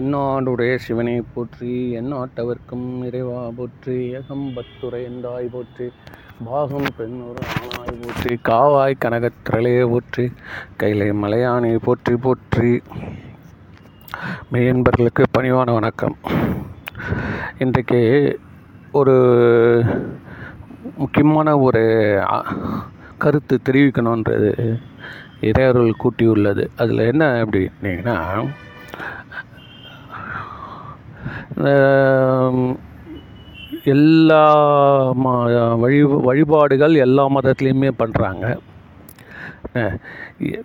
என்னாடுடைய சிவனை போற்றி எந்நாட்டவர்க்கும் இறைவா போற்றி ஏகம்பத்துரை என்றாய் போற்றி பாகம் பெண்ணொரு ஆணாய் போற்றி காவாய் கனகத்திரளையே போற்றி கைலை மலையானை போற்றி போற்றி. மெய்யன்பர்களுக்கு பணிவான வணக்கம். இன்றைக்கு ஒரு முக்கியமான ஒரு கருத்து தெரிவிக்கணுன்றது இறையருள் கூட்டியுள்ளது. அதில் என்ன அப்படின்னீங்கன்னா எல்லா ம வழி வழிபாடுகள் எல்லா மதத்துலேயுமே பண்ணுறாங்க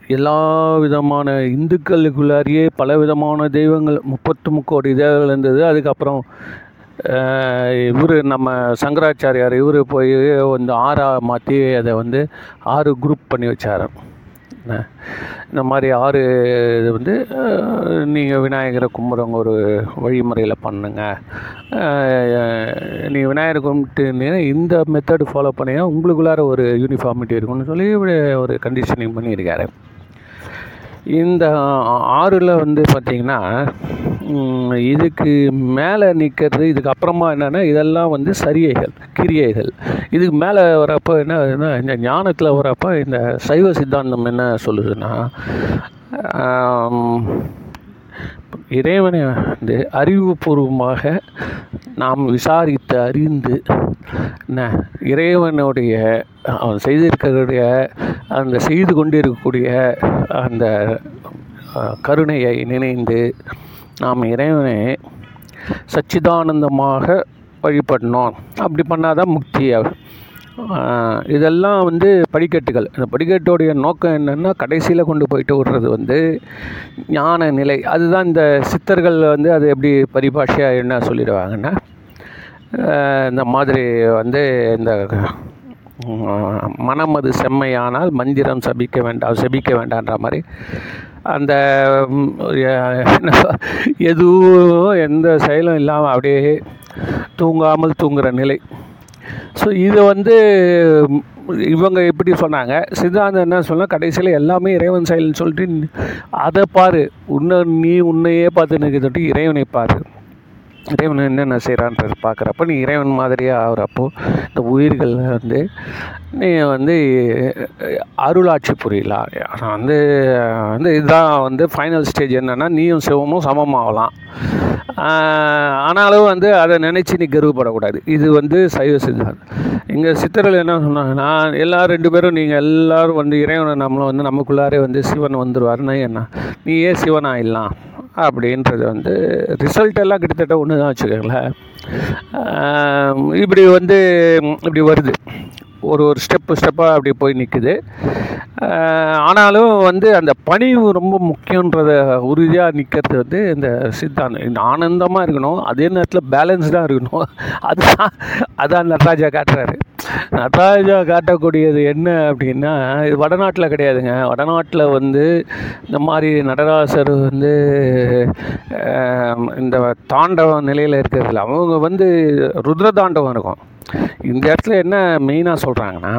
எல்லா விதமான இந்துக்களுக்குள்ளாரியே பல விதமான தெய்வங்கள் முப்பத்து முக்கோடி தெய்வங்கள் இருந்தது. அதுக்கப்புறம் இவர் நம்ம சங்கராச்சாரியார் இவர் போய் வந்து ஆறாக மாற்றி அதை வந்து ஆறு குரூப் பண்ணி வச்சார் இந்த மாதிரி ஆறு இது வந்து நீங்கள் விநாயகரை கும்பிட்றவங்க ஒரு வழிமுறையில் பண்ணுங்க. நீங்கள் விநாயகர் கும்பிட்டுனீங்கன்னா இந்த மெத்தடு ஃபாலோ பண்ணீங்கன்னா உங்களுக்குள்ளார ஒரு யூனிஃபார்மிட்டி இருக்கும்னு சொல்லி ஒரு கண்டிஷனிங் பண்ணியிருக்காரு. இந்த ஆறில் வந்து பார்த்திங்கன்னா இதுக்கு மேலே நிற்கிறது இதுக்கு அப்புறமா என்னென்னா இதெல்லாம் வந்து சரியைகள் கிரியைகள். இதுக்கு மேலே வரப்போ என்ன ஆகுதுன்னா, இந்த ஞானத்தில் வரப்போ இந்த சைவ சித்தாந்தம் என்ன சொல்லுதுன்னா இறைவனை வந்து அறிவுபூர்வமாக நாம் விசாரித்து அறிந்து என்ன இறைவனுடைய அவன் செய்திருக்கக்கூடிய அந்த செய்து கொண்டிருக்கக்கூடிய அந்த கருணையை நினைந்து நாம் இறைவனை சச்சிதானந்தமாக வழிபடணும். அப்படி பண்ணாதான் முக்தி. இதெல்லாம் வந்து படிக்கட்டுகள். இந்த படிக்கட்டுடைய நோக்கம் என்னென்னா கடைசியில் கொண்டு போயிட்டு விடுறது வந்து ஞான நிலை. அதுதான் இந்த சித்தர்கள் வந்து அது எப்படி பரிபாஷையாக என்ன சொல்லிடுவாங்கன்னா இந்த மாதிரி வந்து இந்த மனமது மனம் அது செம்மையானால் மந்திரம் சபிக்க வேண்டாம் செபிக்க வேண்டான்ற மாதிரி அந்த என்ன எதுவும் எந்த செயலும் இல்லாமல் அப்படியே தூங்காமல் தூங்குற நிலை. ஸோ இது வந்து இவங்க எப்படி சொன்னாங்க? சித்தாந்தம் என்ன சொன்னால் கடைசியில் எல்லாமே இறைவன் செயல்னு சொல்லிட்டு அதை பாரு. உன்னை நீ உன்னையே பார்த்து நிற்கிறத இறைவனை பாரு. இறைவன் என்னென்ன செய்கிறான்றது பார்க்குறப்ப நீ இறைவன் மாதிரியே ஆகிறப்போ இந்த உயிர்கள் வந்து நீ வந்து அருளாட்சி புரியலாம். வந்து வந்து இதுதான் வந்து ஃபைனல் ஸ்டேஜ் என்னென்னா நீயும் சிவமும் சமமாகலாம். ஆனாலும் வந்து அதை நினச்சி நீ கர்வப்படக்கூடாது. இது வந்து சைவ சித்தாந்தம். இங்கே சித்தர்கள் என்ன சொன்னாங்கன்னா எல்லா ரெண்டு பேரும் நீங்கள் எல்லாரும் வந்து இறைவனை நம்மளை வந்து நமக்குள்ளாரே வந்து சிவன் வந்துடுவாருன்னா என்ன? நீ ஏன் சிவன் ஆயிடலாம் அப்படின்றது வந்து ரிசல்ட் எல்லாம் கிட்டத்தட்ட ஒன்று தான் வச்சுக்கோங்களேன் இப்படி வந்து இப்படி வருது. ஒரு ஒரு ஸ்டெப்பு ஸ்டெப்பாக அப்படி போய் நிற்குது ஆனாலும் வந்து அந்த பணிவு ரொம்ப முக்கியன்றத உறுதியாக நிற்கிறது வந்து இந்த சித்தாந்தம். ஆனந்தமாக இருக்கணும். அதே நேரத்தில் பேலன்ஸ்டாக இருக்கணும். அதுதான் அதான் நடராஜா காட்டுறாரு. நடராஜா காட்டக்கூடியது என்ன அப்படின்னா இது வடநாட்டில் கிடையாதுங்க. வடநாட்டில் வந்து இந்த மாதிரி நடராசர் வந்து இந்த தாண்டவ நிலையில் இருக்கிறதுல அவங்க வந்து ருத்ர தாண்டவம் இருக்கும். இந்த இடத்துல என்ன மெயினாக சொல்கிறாங்கன்னா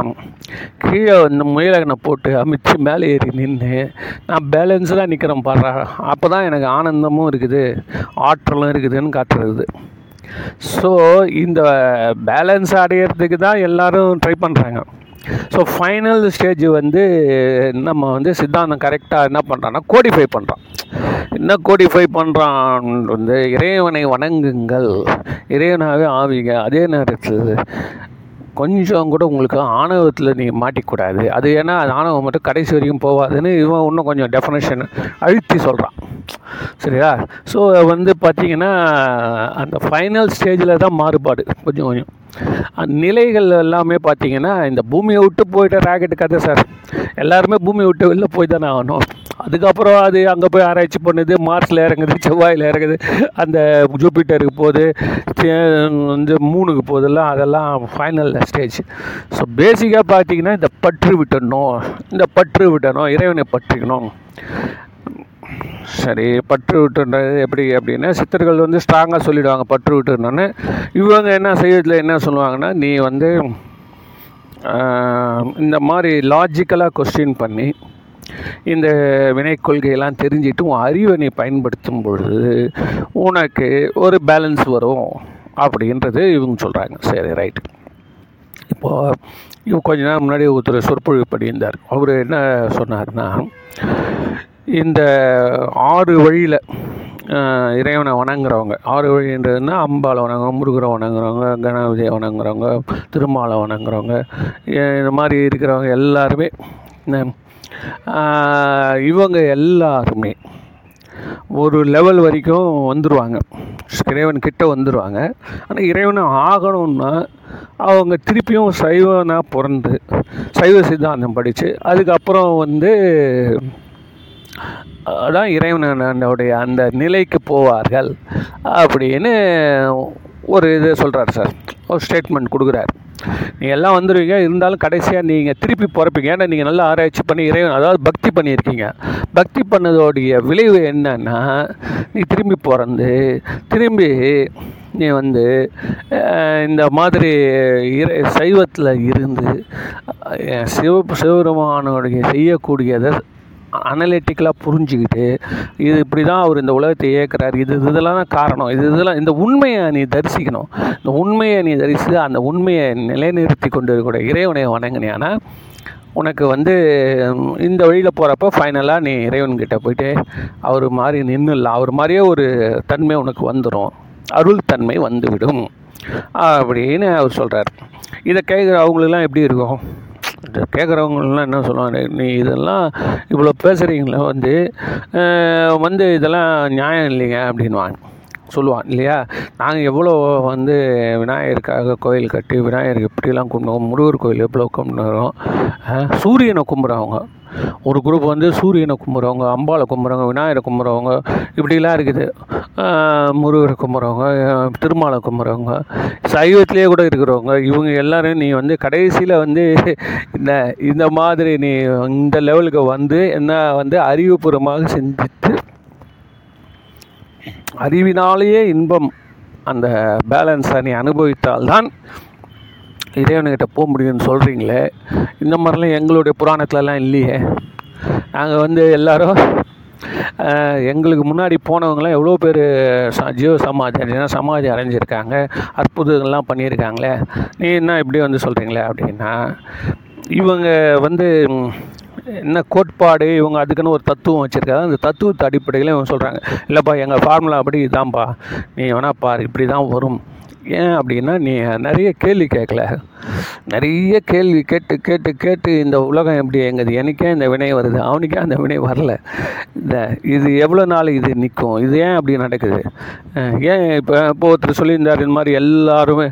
கீழே இந்த முயலகனை போட்டு அமிச்சு மேலே ஏறி நின்று நான் பேலன்ஸ்டாக நிற்கிறேன் பாடுறா அப்போ தான் எனக்கு ஆனந்தமும் இருக்குது ஆற்றலும் இருக்குதுன்னு காட்டுறது. ஸோ இந்த பேலன்ஸ் அடையிறதுக்கு தான் எல்லோரும் ட்ரை பண்ணுறாங்க ஸோ ஃபைனல் ஸ்டேஜ் வந்து நம்ம வந்து சித்தாந்தம் கரெக்டாக என்ன பண்ணுறான்னா கோடிஃபை பண்ணுறான் என்ன கோடிஃபை பண்ணுறான் வந்து இறைவனை வணங்குங்கள். இறைவனாகவே ஆவிங்க. அதே நேரத்தில் கொஞ்சம் கூட உங்களுக்கு ஆணவத்தில் நீங்கள் மாட்டிக்கூடாது. அது ஏன்னா அது ஆணவம் மட்டும் கடைசி வரைக்கும் போகாதுன்னு இவன் இன்னும் கொஞ்சம் டெஃபனேஷன் அழுத்தி சொல்கிறான் சரியா? ஸோ வந்து பார்த்தீங்கன்னா அந்த ஃபைனல் ஸ்டேஜில் தான் மாறுபாடு. கொஞ்சம் கொஞ்சம். அந்த நிலைகள் எல்லாமே பார்த்தீங்கன்னா இந்த பூமியை விட்டு போயிட்ட ராக்கெட்டு கதை சார் எல்லாருமே பூமியை விட்டு வெளில போய் தானே ஆகணும். அதுக்கப்புறம் அது அங்கே போய் ஆராய்ச்சி பண்ணுது மார்ஸில் இறங்குது செவ்வாயில் இறங்குது. அந்த ஜூபிட்டருக்கு போகுது இந்த வந்து மூணுக்கு போகுதெல்லாம் அதெல்லாம் ஃபைனல் ஸ்டேஜ் ஸோ பேசிக்காக பார்த்தீங்கன்னா இந்த பற்று விட்டணும். இந்த பற்று விட்டணும் இறைவனை பற்றிக்கணும். சரி பற்று விட்டுன்றது எப்படி அப்படின்னா சித்தர்கள் வந்து ஸ்ட்ராங்காக சொல்லிவிடுவாங்க பற்று விட்டுனோன்னு இவங்க என்ன செய்யறதுல என்ன சொல்லுவாங்கன்னா நீ வந்து இந்த மாதிரி லாஜிக்கலாக கொஸ்டின் பண்ணி இந்த வினை கொள்கையெல்லாம் தெரிஞ்சுட்டு உன் அறிவை நீ பயன்படுத்தும் பொழுது உனக்கு ஒரு பேலன்ஸ் வரும் அப்படின்றது இவங்க சொல்கிறாங்க சரி ரைட் இப்போது இவங்க கொஞ்ச நேரம் முன்னாடி ஒருத்தர் சொற்பொழிவு படியிருந்தார் அவர் என்ன சொன்னார்னா இந்த ஆறு வழியில் இறைவனை வணங்குறவங்க ஆறு வழின்றதுன்னா அம்பாளை வணங்குறவங்க முருகரை வணங்குறவங்க கணபதியை வணங்குறவங்க திருமாலை வணங்குறவங்க இந்த மாதிரி இருக்கிறவங்க எல்லாருமே என்ன, இவங்க எல்லாருமே ஒரு லெவல் வரைக்கும் வந்துடுவாங்க இறைவன் கிட்டே வந்துடுவாங்க ஆனால் இறைவனை ஆகணும்னா அவங்க திருப்பியும் சைவனாக பிறந்து சைவ சித்தாந்தம் படித்து அதுக்கப்புறம் வந்து அதான் இறைவனுடைய அந்த நிலைக்கு போவார்கள் அப்படின்னு ஒரு இது சொல்கிறார் சார். ஒரு ஸ்டேட்மெண்ட் கொடுக்குறாரு. நீங்கள் எல்லாம் வந்துடுவீங்க இருந்தாலும் கடைசியாக நீங்கள் திருப்பி பிறப்பீங்க. ஏன்னா நீங்கள் நல்லா ஆராய்ச்சி பண்ணி இறைவன் அதாவது பக்தி பண்ணியிருக்கீங்க. பக்தி பண்ணதோடைய விளைவு என்னன்னா நீ திரும்பி பிறந்து திரும்பி நீ வந்து இந்த மாதிரி இறை சைவத்தில் இருந்து சிவ சிவபெருமானுடைய செய்யக்கூடியதை அனலிட்டிக்கலாக புரிஞ்சுக்கிட்டு இது இப்படி தான் அவர் இந்த உலகத்தை இயக்கிறார் இது இதெல்லாம் காரணம். இது இதெல்லாம் இந்த உண்மையை நீ தரிசிக்கணும். இந்த உண்மையை நீ தரிசித்து அந்த உண்மையை நிலைநிறுத்தி கொண்டு இருக்கக்கூடிய இறைவனை வணங்கினியானா உனக்கு வந்து இந்த வழியில் போகிறப்ப ஃபைனலாக நீ இறைவன்கிட்ட போயிட்டு அவர் மாதிரி நின்றுலாம் அவர் மாதிரியே ஒரு தன்மை உனக்கு வந்துடும் அருள் தன்மை வந்துவிடும். அப்படின்னு அவர் சொல்கிறார் இதை கேட்குற அவங்களுக்குலாம் எப்படி இருக்கும்? கேட்குறவங்களாம் என்ன சொல்லுவாங்க நீ இதெல்லாம் இவ்வளோ பேசுகிறீங்களே வந்து வந்து இதெல்லாம் நியாயம் இல்லைங்க அப்படின்வாங்க சொல்லுவான் இல்லையா? நாங்கள் எவ்வளோ வந்து விநாயகருக்காக கோயில் கட்டி விநாயகருக்கு இப்படிலாம் கும்பிடுவோம் முருகர் கோயில் எவ்வளோ கும்பிடுறோம் சூரியனை கும்பிட்றவங்க ஒரு குரூப் வந்து சூரியனை கும்பிட்றவங்க அம்பாளை கும்பிட்றவங்க விநாயகரை கும்பிட்றவங்க இப்படிலாம் இருக்குது. முருகரை கும்பிட்றவங்க திருமாலை கும்பிட்றவங்க சைவத்திலே கூட இருக்கிறவங்க இவங்க எல்லோரும் நீ வந்து கடைசியில் வந்து இந்த இந்த மாதிரி நீ இந்த லெவலுக்கு வந்து என்ன வந்து அறிவுபூர்வமாக சிந்தித்து அறிவினாலேயே இன்பம் அந்த பேலன்ஸை நீ அனுபவித்தால்தான் இறைவனுக்கிட்ட போக முடியும்னு சொல்கிறீங்களே இந்த மாதிரிலாம் எங்களுடைய புராணத்துலலாம் இல்லையே. நாங்கள் வந்து எல்லாரும் எங்களுக்கு முன்னாடி போனவங்களாம் எவ்வளோ பேர் ச ஜீவ சமாதி அடைஞ்சுனா சமாதி அடைஞ்சிருக்காங்க அற்புதங்கள்லாம் பண்ணியிருக்காங்களே. நீ என்ன இப்படி வந்து சொல்கிறீங்களே அப்படின்னா இவங்க வந்து என்ன கோட்பாடு இவங்க அதுக்குன்னு ஒரு தத்துவம் வச்சுருக்காங்க. அந்த தத்துவத்தை அடிப்படையில் இவங்க சொல்கிறாங்க இல்லைப்பா எங்கள் ஃபார்முலா அப்படி இதான்ப்பா நீ வேணா பாரு இப்படி தான் வரும். ஏன் அப்படின்னா நீ நிறைய கேள்வி கேட்கல. நிறைய கேள்வி கேட்டு கேட்டு கேட்டு இந்த உலகம் எப்படி எங்குது எனக்கே இந்த வினை வருது. அவனுக்கே அந்த வினை வரல. இந்த இது எவ்வளோ நாள் இது நிற்கும்? இது ஏன் அப்படி நடக்குது? ஏன் இப்போ இப்போ ஒருத்தர் சொல்லியிருந்தார் இந்த மாதிரி எல்லாருமே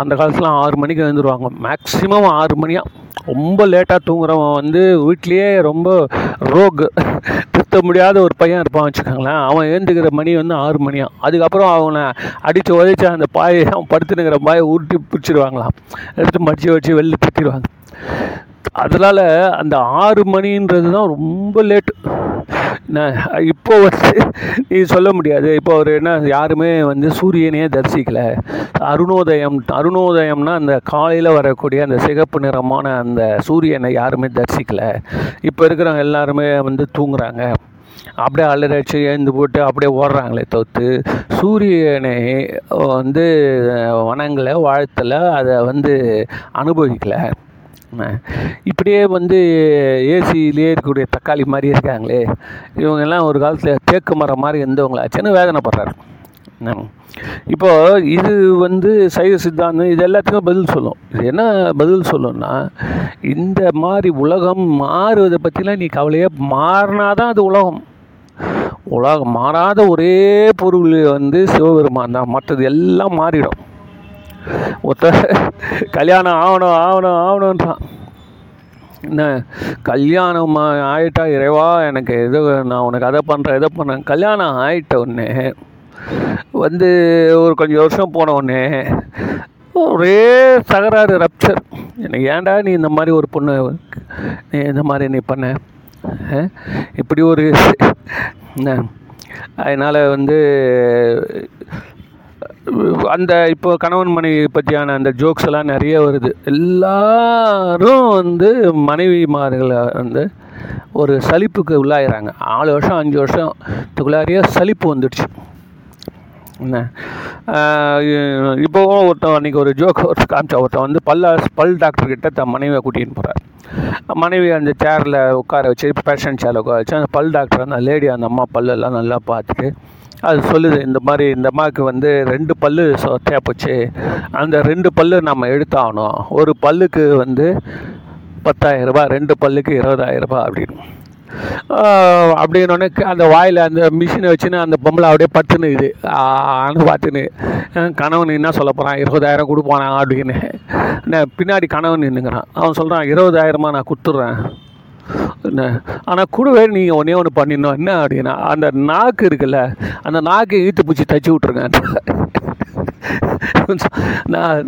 அந்த காலத்துலாம் ஆறு மணிக்கு எழுந்துருவாங்க. மேக்ஸிமம் ஆறு மணியாக ரொம்ப லேட்டாக தூங்குறவன் வந்து வீட்லேயே ரொம்ப ரோக் திருத்த முடியாத ஒரு பையன் இருப்பான் வச்சுக்கோங்களேன். அவன் ஏந்துக்கிற மணி வந்து ஆறு மணியா. அதுக்கப்புறம் அவனை அடித்து உதைச்சி அந்த பாயை அவன் படுத்துனுங்கிற பாயை உருட்டி பிடிச்சிருவாங்களாம். எடுத்து மடித்து வச்சு வெளில திட்டிடுவாங்க அதனால் அந்த ஆறு மணின்றது தான் ரொம்ப லேட்டு என்ன இப்போ வந்து நீ சொல்ல முடியாது. இப்போ ஒரு என்ன யாருமே வந்து சூரியனையே தரிசிக்கல. அருணோதயம் அருணோதயம்னா அந்த காலையில் வரக்கூடிய அந்த சிகப்பு நிறமான அந்த சூரியனை யாருமே தரிசிக்கல. இப்போ இருக்கிறவங்க எல்லாருமே வந்து தூங்குறாங்க. அப்படியே அலறச்சு எழுந்து போட்டு அப்படியே ஓடுறாங்களே தவிர்த்து சூரியனை வந்து வனங்களை வாழ்த்தலை அதை வந்து அனுபவிக்கலை. இப்படியே வந்து ஏசியிலே இருக்கக்கூடிய தக்காளி மாதிரி இருக்காங்களே. இவங்கெல்லாம் ஒரு காலத்தில் தேக்கு மரம் மாதிரி இருந்தவங்களாச்சுன்னு வேதனைப்படுறாரு. இப்போது இது வந்து சைவ சித்தாந்தம் இது எல்லாத்துக்கும் பதில் சொல்லும். இது என்ன பதில் சொல்லும்னா இந்த மாதிரி உலகம் மாறுவதை பற்றிலாம் நீ கவலையே மாறினாதான் அது உலகம். உலகம் மாறாத ஒரே பொருள் வந்து சிவபெருமான் தான். மற்றது எல்லாம் மாறிடும். ஒத்த கல்யாணம் ஆகணும் ஆகணும் ஆகணுன்றான் என்ன கல்யாணம் ஆகிட்டா ஆயிட்டா இறைவா எனக்கு எது நான் உனக்கு அதை பண்ணுறேன் இதை பண்ணேன் கல்யாணம் ஆயிட்ட உடனே வந்து ஒரு கொஞ்சம் வருஷம் போன உடனே ஒரே தகராறு ரப்சர் எனக்கு ஏன்டா நீ இந்த மாதிரி ஒரு பொண்ணு நீ இந்த மாதிரி நீ பண்ண? இப்படி ஒரு என்ன அதனால் வந்து அந்த இப்போ கணவன் மனைவி பற்றியான அந்த ஜோக்ஸ் எல்லாம் நிறைய வருது. எல்லாரும் வந்து மனைவிமார்களை வந்து ஒரு சலிப்புக்கு உள்ளாயிறாங்க. நாலு வருஷம் அஞ்சு வருஷத்துக்குள்ளாரியே சலிப்பு வந்துடுச்சு. என்ன? இப்போ ஒருத்தன் அன்றைக்கி ஒரு ஜோக் ஒரு காமிச்சா ஒருத்தன் வந்து பல்ல பல் டாக்டர்கிட்ட தன் மனைவியை கூட்டிகிட்டு போகிறார் மனைவி அந்த சேரில் உட்கார வச்சு பேஷண்ட் சேரில் உட்கார வச்சு அந்த பல் டாக்டர் அந்த லேடி அந்த அம்மா பல்லெல்லாம் நல்லா பார்த்துட்டு அது சொல்லுது இந்த மாதிரி இந்த அம்மாவுக்கு வந்து ரெண்டு பல்லு சொத்தையாக போச்சு அந்த ரெண்டு பல்லு நம்ம எடுத்தாகணும். ஒரு பல்லுக்கு வந்து பத்தாயிரரூபா ரெண்டு பல்லுக்கு இருபதாயிரரூபா அப்படின்னு. அப்படின்னோடனே அந்த வாயில் அந்த மிஷினை வச்சுன்னு அந்த பொம்பளை அப்படியே பத்துன்னு இது. ஆனு பார்த்துன்னு கணவன் என்ன சொல்ல போகிறான் இருபதாயிரம் கொடுப்பானா அப்படின்னு. நான் பின்னாடி கணவன் நின்றுங்கிறான் அவன் சொல்கிறான் இருபதாயிரமா நான் கொடுத்துட்றேன். ஆனால் கூடவே நீங்கள் ஒன்றே ஒன்று பண்ணிடணும். என்ன அப்படின்னா அந்த நாக்கு இருக்குல்ல அந்த நாக்கை இழுத்து பிடிச்சி தச்சு விட்ருங்க நான்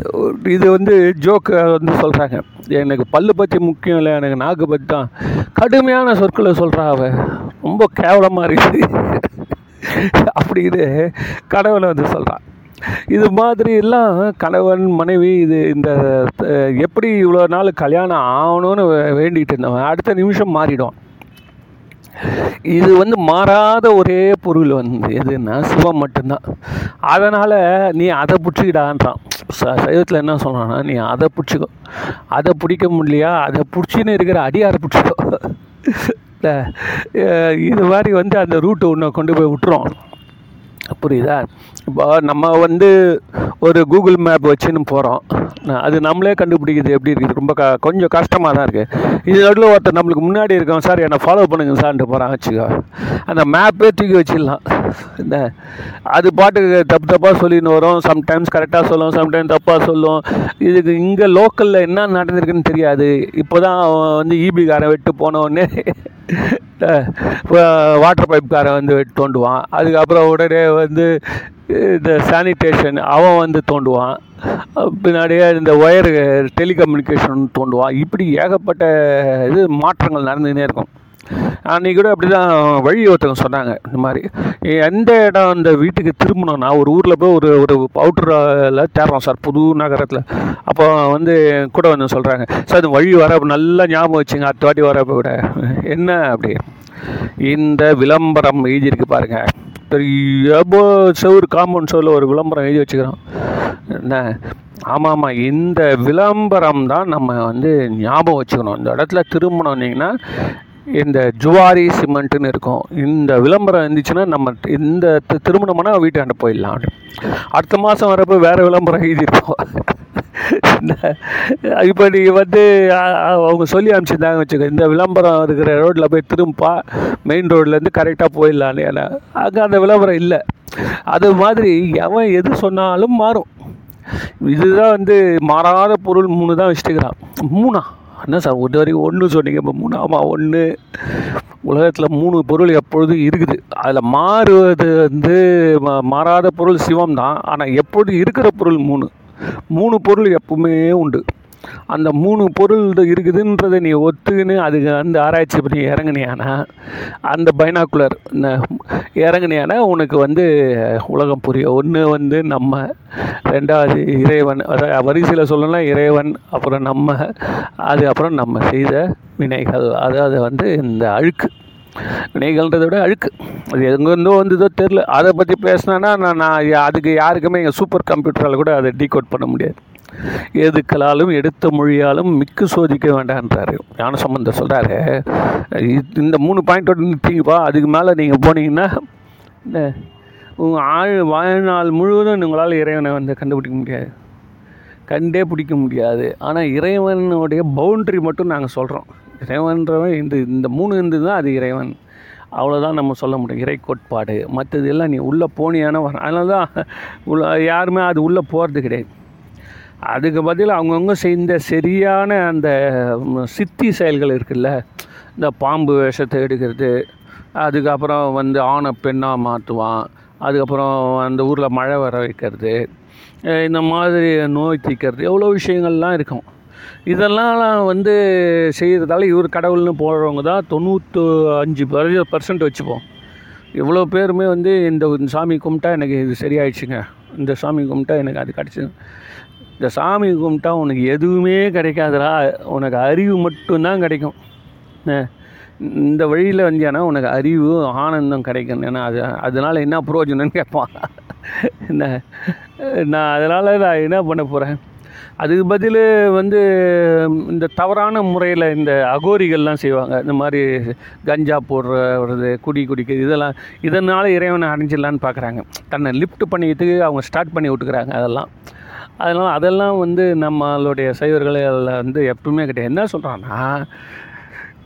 இது வந்து ஜோக்கு வந்து சொல்கிறாங்க எனக்கு பல்லு பற்றி முக்கியம் இல்லை எனக்கு நாக்கு பற்றி தான். கடுமையான சொற்களை சொல்கிறா அவ. ரொம்ப கேவலமாக இருக்குது அப்படின்னு கடவுளை வந்து சொல்கிறான் இது மாதிரி எல்லாம் கணவன் மனைவி இது இந்த எப்படி இவ்வளோ நாள் கல்யாணம் ஆகணும்னு வேண்டிகிட்டு இருந்தவன் அடுத்த நிமிஷம் மாறிடும். இது வந்து மாறாத ஒரே பொருள் வந்து எதுன்னா சிவம் மட்டும்தான். அதனால் நீ அதை பிடிச்சிக்கிடான்றான். சைவத்தில் என்ன சொல்கிறான்னா நீ அதை பிடிச்சிக்கோ. அதை பிடிக்க முடியலையா அதை பிடிச்சின்னு இருக்கிற அடியாரை பிடிச்சிக்கோ. இது மாதிரி வந்து அந்த ரூட்டு ஒன்று கொண்டு போய் விட்டுரும். புரியுதா? இப்போ நம்ம வந்து ஒரு கூகுள் மேப் வச்சுன்னு போகிறோம் அது நம்மளே கண்டுபிடிக்கிறது எப்படி இருக்குது? ரொம்ப க கொஞ்சம் கஷ்டமாக தான் இருக்குது இது நடுவில் ஒருத்தர் நம்மளுக்கு முன்னாடி இருக்கோம் சார் என்னை ஃபாலோ பண்ணுங்க சார்ன்ட்டு போகிறான் வச்சுக்கோ. அந்த மேப்பே தூக்கி வச்சிடலாம். என்ன? அது பாட்டுக்கு தப்பு தப்பாக சொல்லின்னு வரும். சம்டைம்ஸ் கரெக்டாக சொல்லும் சம்டைம்ஸ் தப்பாக சொல்லும். இதுக்கு இங்கே லோக்கலில் என்ன நடந்திருக்குன்னு தெரியாது. இப்போ தான் வந்து ஈபிக்காரன் விட்டு போனவுடனே வாட்டர் பைப்காரன் வந்து வெட்டு தோண்டுவான். அதுக்கப்புறம் உடனே வந்து இந்த சானிடேஷன் அவன் வந்து தோண்டுவான். பின்னாடியே இந்த ஒயர் டெலிகம்யூனிகேஷன் தோண்டுவான். இப்படி ஏகப்பட்ட இது மாற்றங்கள் நடந்துகிட்டே இருக்கும். அன்றைக்கி கூட அப்படி தான் வழி ஒருத்தவங்க சொன்னாங்க இந்த மாதிரி எந்த இடம் அந்த வீட்டுக்கு திரும்பணும்னா ஒரு ஊரில் போய் ஒரு ஒரு அவுட்டரில் தேடுறோம் சார் புது நகரத்தில். அப்போ வந்து கூட வந்து சொல்கிறாங்க சார் இந்த வழி வர நல்லா ஞாபகம் வச்சுங்க அடுத்த வாட்டி வரப்போ கூட. என்ன அப்படி? இந்த விளம்பரம் எழுதியிருக்கு பாருங்கள் பெரிய செவ்வொரு காம்பவுண்ட் செவில் ஒரு விளம்பரம் எழுதி வச்சுக்கிறோம். என்ன? ஆமாம் ஆமாம் இந்த விளம்பரம் தான் நம்ம வந்து ஞாபகம் வச்சுக்கணும். இந்த இடத்துல திரும்பணுன்னீங்கன்னா இந்த ஜுவாரி சிமெண்ட்டுன்னு இருக்கும். இந்த விளம்பரம் இருந்துச்சுன்னா நம்ம இந்த திருமணம்னா வீட்டாண்ட போயிடலாம். அடுத்த மாதம் வரப்போ வேறு விளம்பரம் எழுதியிருப்போம். இப்போ நீங்கள் வந்து அவங்க சொல்லி அனுப்பிச்சிருந்தாங்க வச்சுக்க இந்த விளம்பரம் இருக்கிற ரோட்டில் போய் திரும்பா மெயின் ரோட்லேருந்து கரெக்டாக போயிடலான்னு. ஏன்னா அங்கே அந்த விளம்பரம் இல்லை. அது மாதிரி எவன் எது சொன்னாலும் மாறும். இதுதான் வந்து மாறாத பொருள் மூணு தான் வச்சுட்டுக்கிறான். மூணா? என்ன சார் இது வரைக்கும் ஒன்று சொன்னீங்க. இப்போ மூணு ஆமாம் ஒன்று. உலகத்தில் மூணு பொருள் எப்பொழுதும் இருக்குது. அதில் மாறுவது வந்து மாறாத பொருள் சிவம் தான் ஆனால் எப்பொழுது இருக்கிற பொருள் மூணு. மூணு பொருள் எப்பவுமே உண்டு. அந்த மூணு பொருள் இருக்குதுன்றதை நீ ஒத்துக்கின்னு அதுக்கு அந்த ஆராய்ச்சி பண்ணி இறங்குனியானா? அந்த பைனாக்குலர் இறங்குனியானா? உனக்கு வந்து உலகம் புரியும் ஒன்று வந்து நம்ம ரெண்டாவது இறைவன். வரிசையில் சொல்லணும்னா இறைவன் அப்புறம் நம்ம அது அப்புறம் நம்ம செய்த வினைகள். அதாவது வந்து இந்த அழுக்கு. வினைகள்ன்றதை விட அழுக்கு. அது எங்கேருந்தோ வந்ததோ தெரில அதை பற்றி பேசினேன்னா நான் நான் அதுக்கு யாருக்குமே எங்கள் சூப்பர் கம்ப்யூட்டரால் கூட அதை டீகோட் பண்ண முடியாது. எதுக்களாலும் எடுத்த மொழியாலும் மிக்கு சோதிக்க வேண்டான்றாரு. ஞானசம்பந்தர் சொல்கிறாரு இந்த மூணு பாயிண்டோடு நிறுத்திங்கப்பா அதுக்கு மேலே நீங்கள் போனீங்கன்னா இந்த உங்கள் ஆழ் வாழ்நாள் முழுவதும் உங்களால் இறைவனை வந்து கண்டுபிடிக்க முடியாது. கண்டே பிடிக்க முடியாது. ஆனால் இறைவனுடைய பவுண்ட்ரி மட்டும் நாங்கள் சொல்கிறோம் இறைவன்றவன் இந்த இந்த மூணு இருந்து தான் அது இறைவன். அவ்வளோதான் நம்ம சொல்ல முடியும். இறை கோட்பாடு. மற்றது எல்லாம் நீ உள்ளே போனியான வர அதனால தான் உள்ள யாருமே அது உள்ளே போகிறது கிடையாது. அதுக்கு பதில் அவங்கவுங்க செய்த சரியான அந்த சித்தி செயல்கள் இருக்குல்ல? இந்த பாம்பு வேஷத்தை எடுக்கிறது அதுக்கப்புறம் வந்து ஆணை பெண்ணாக மாற்றுவான் அதுக்கப்புறம் அந்த ஊரில் மழை வர வைக்கிறது இந்த மாதிரி நோய் தீக்கிறது எவ்வளோ விஷயங்கள்லாம் இருக்கும். இதெல்லாம் வந்து செய்கிறதால இவர் கடவுள்னு போடுறவங்க தான் தொண்ணூற்று அஞ்சு பர்சன்ட் வச்சுப்போம். இவ்வளோ பேருமே வந்து இந்த சாமி கும்பிட்டா எனக்கு இது சரியாயிடுச்சுங்க. இந்த சாமி கும்பிட்டா எனக்கு அது கிடச்சிது இந்த சாமி கும்பிட்டா உனக்கு எதுவுமே கிடைக்காதுடா. உனக்கு அறிவு மட்டும்தான் கிடைக்கும். இந்த வழியில் வந்தியானா உனக்கு அறிவு ஆனந்தம் கிடைக்கும் ஏன்னா அது அதனால் என்ன பிரயோஜனம்னு கேட்பான். என்ன நான் அதனால் நான் என்ன பண்ண போகிறேன் அதுக்கு பதில் வந்து இந்த தவறான முறையில் இந்த அகோரிகள்லாம் செய்வாங்க. இந்த மாதிரி கஞ்சா போடுறது குடி குடிக்கிறது இதெல்லாம் இதனால் இறைவனை அடைஞ்சிடலான்னு பார்க்குறாங்க தன்னை லிஃப்ட் பண்ணிக்கிறதுக்கு அவங்க ஸ்டார்ட் பண்ணி விட்டுக்கிறாங்க அதெல்லாம். அதனால் அதெல்லாம் வந்து நம்மளுடைய சைவர்களை அதில் வந்து எப்பவுமே கிடையாது என்ன சொல்கிறான்னா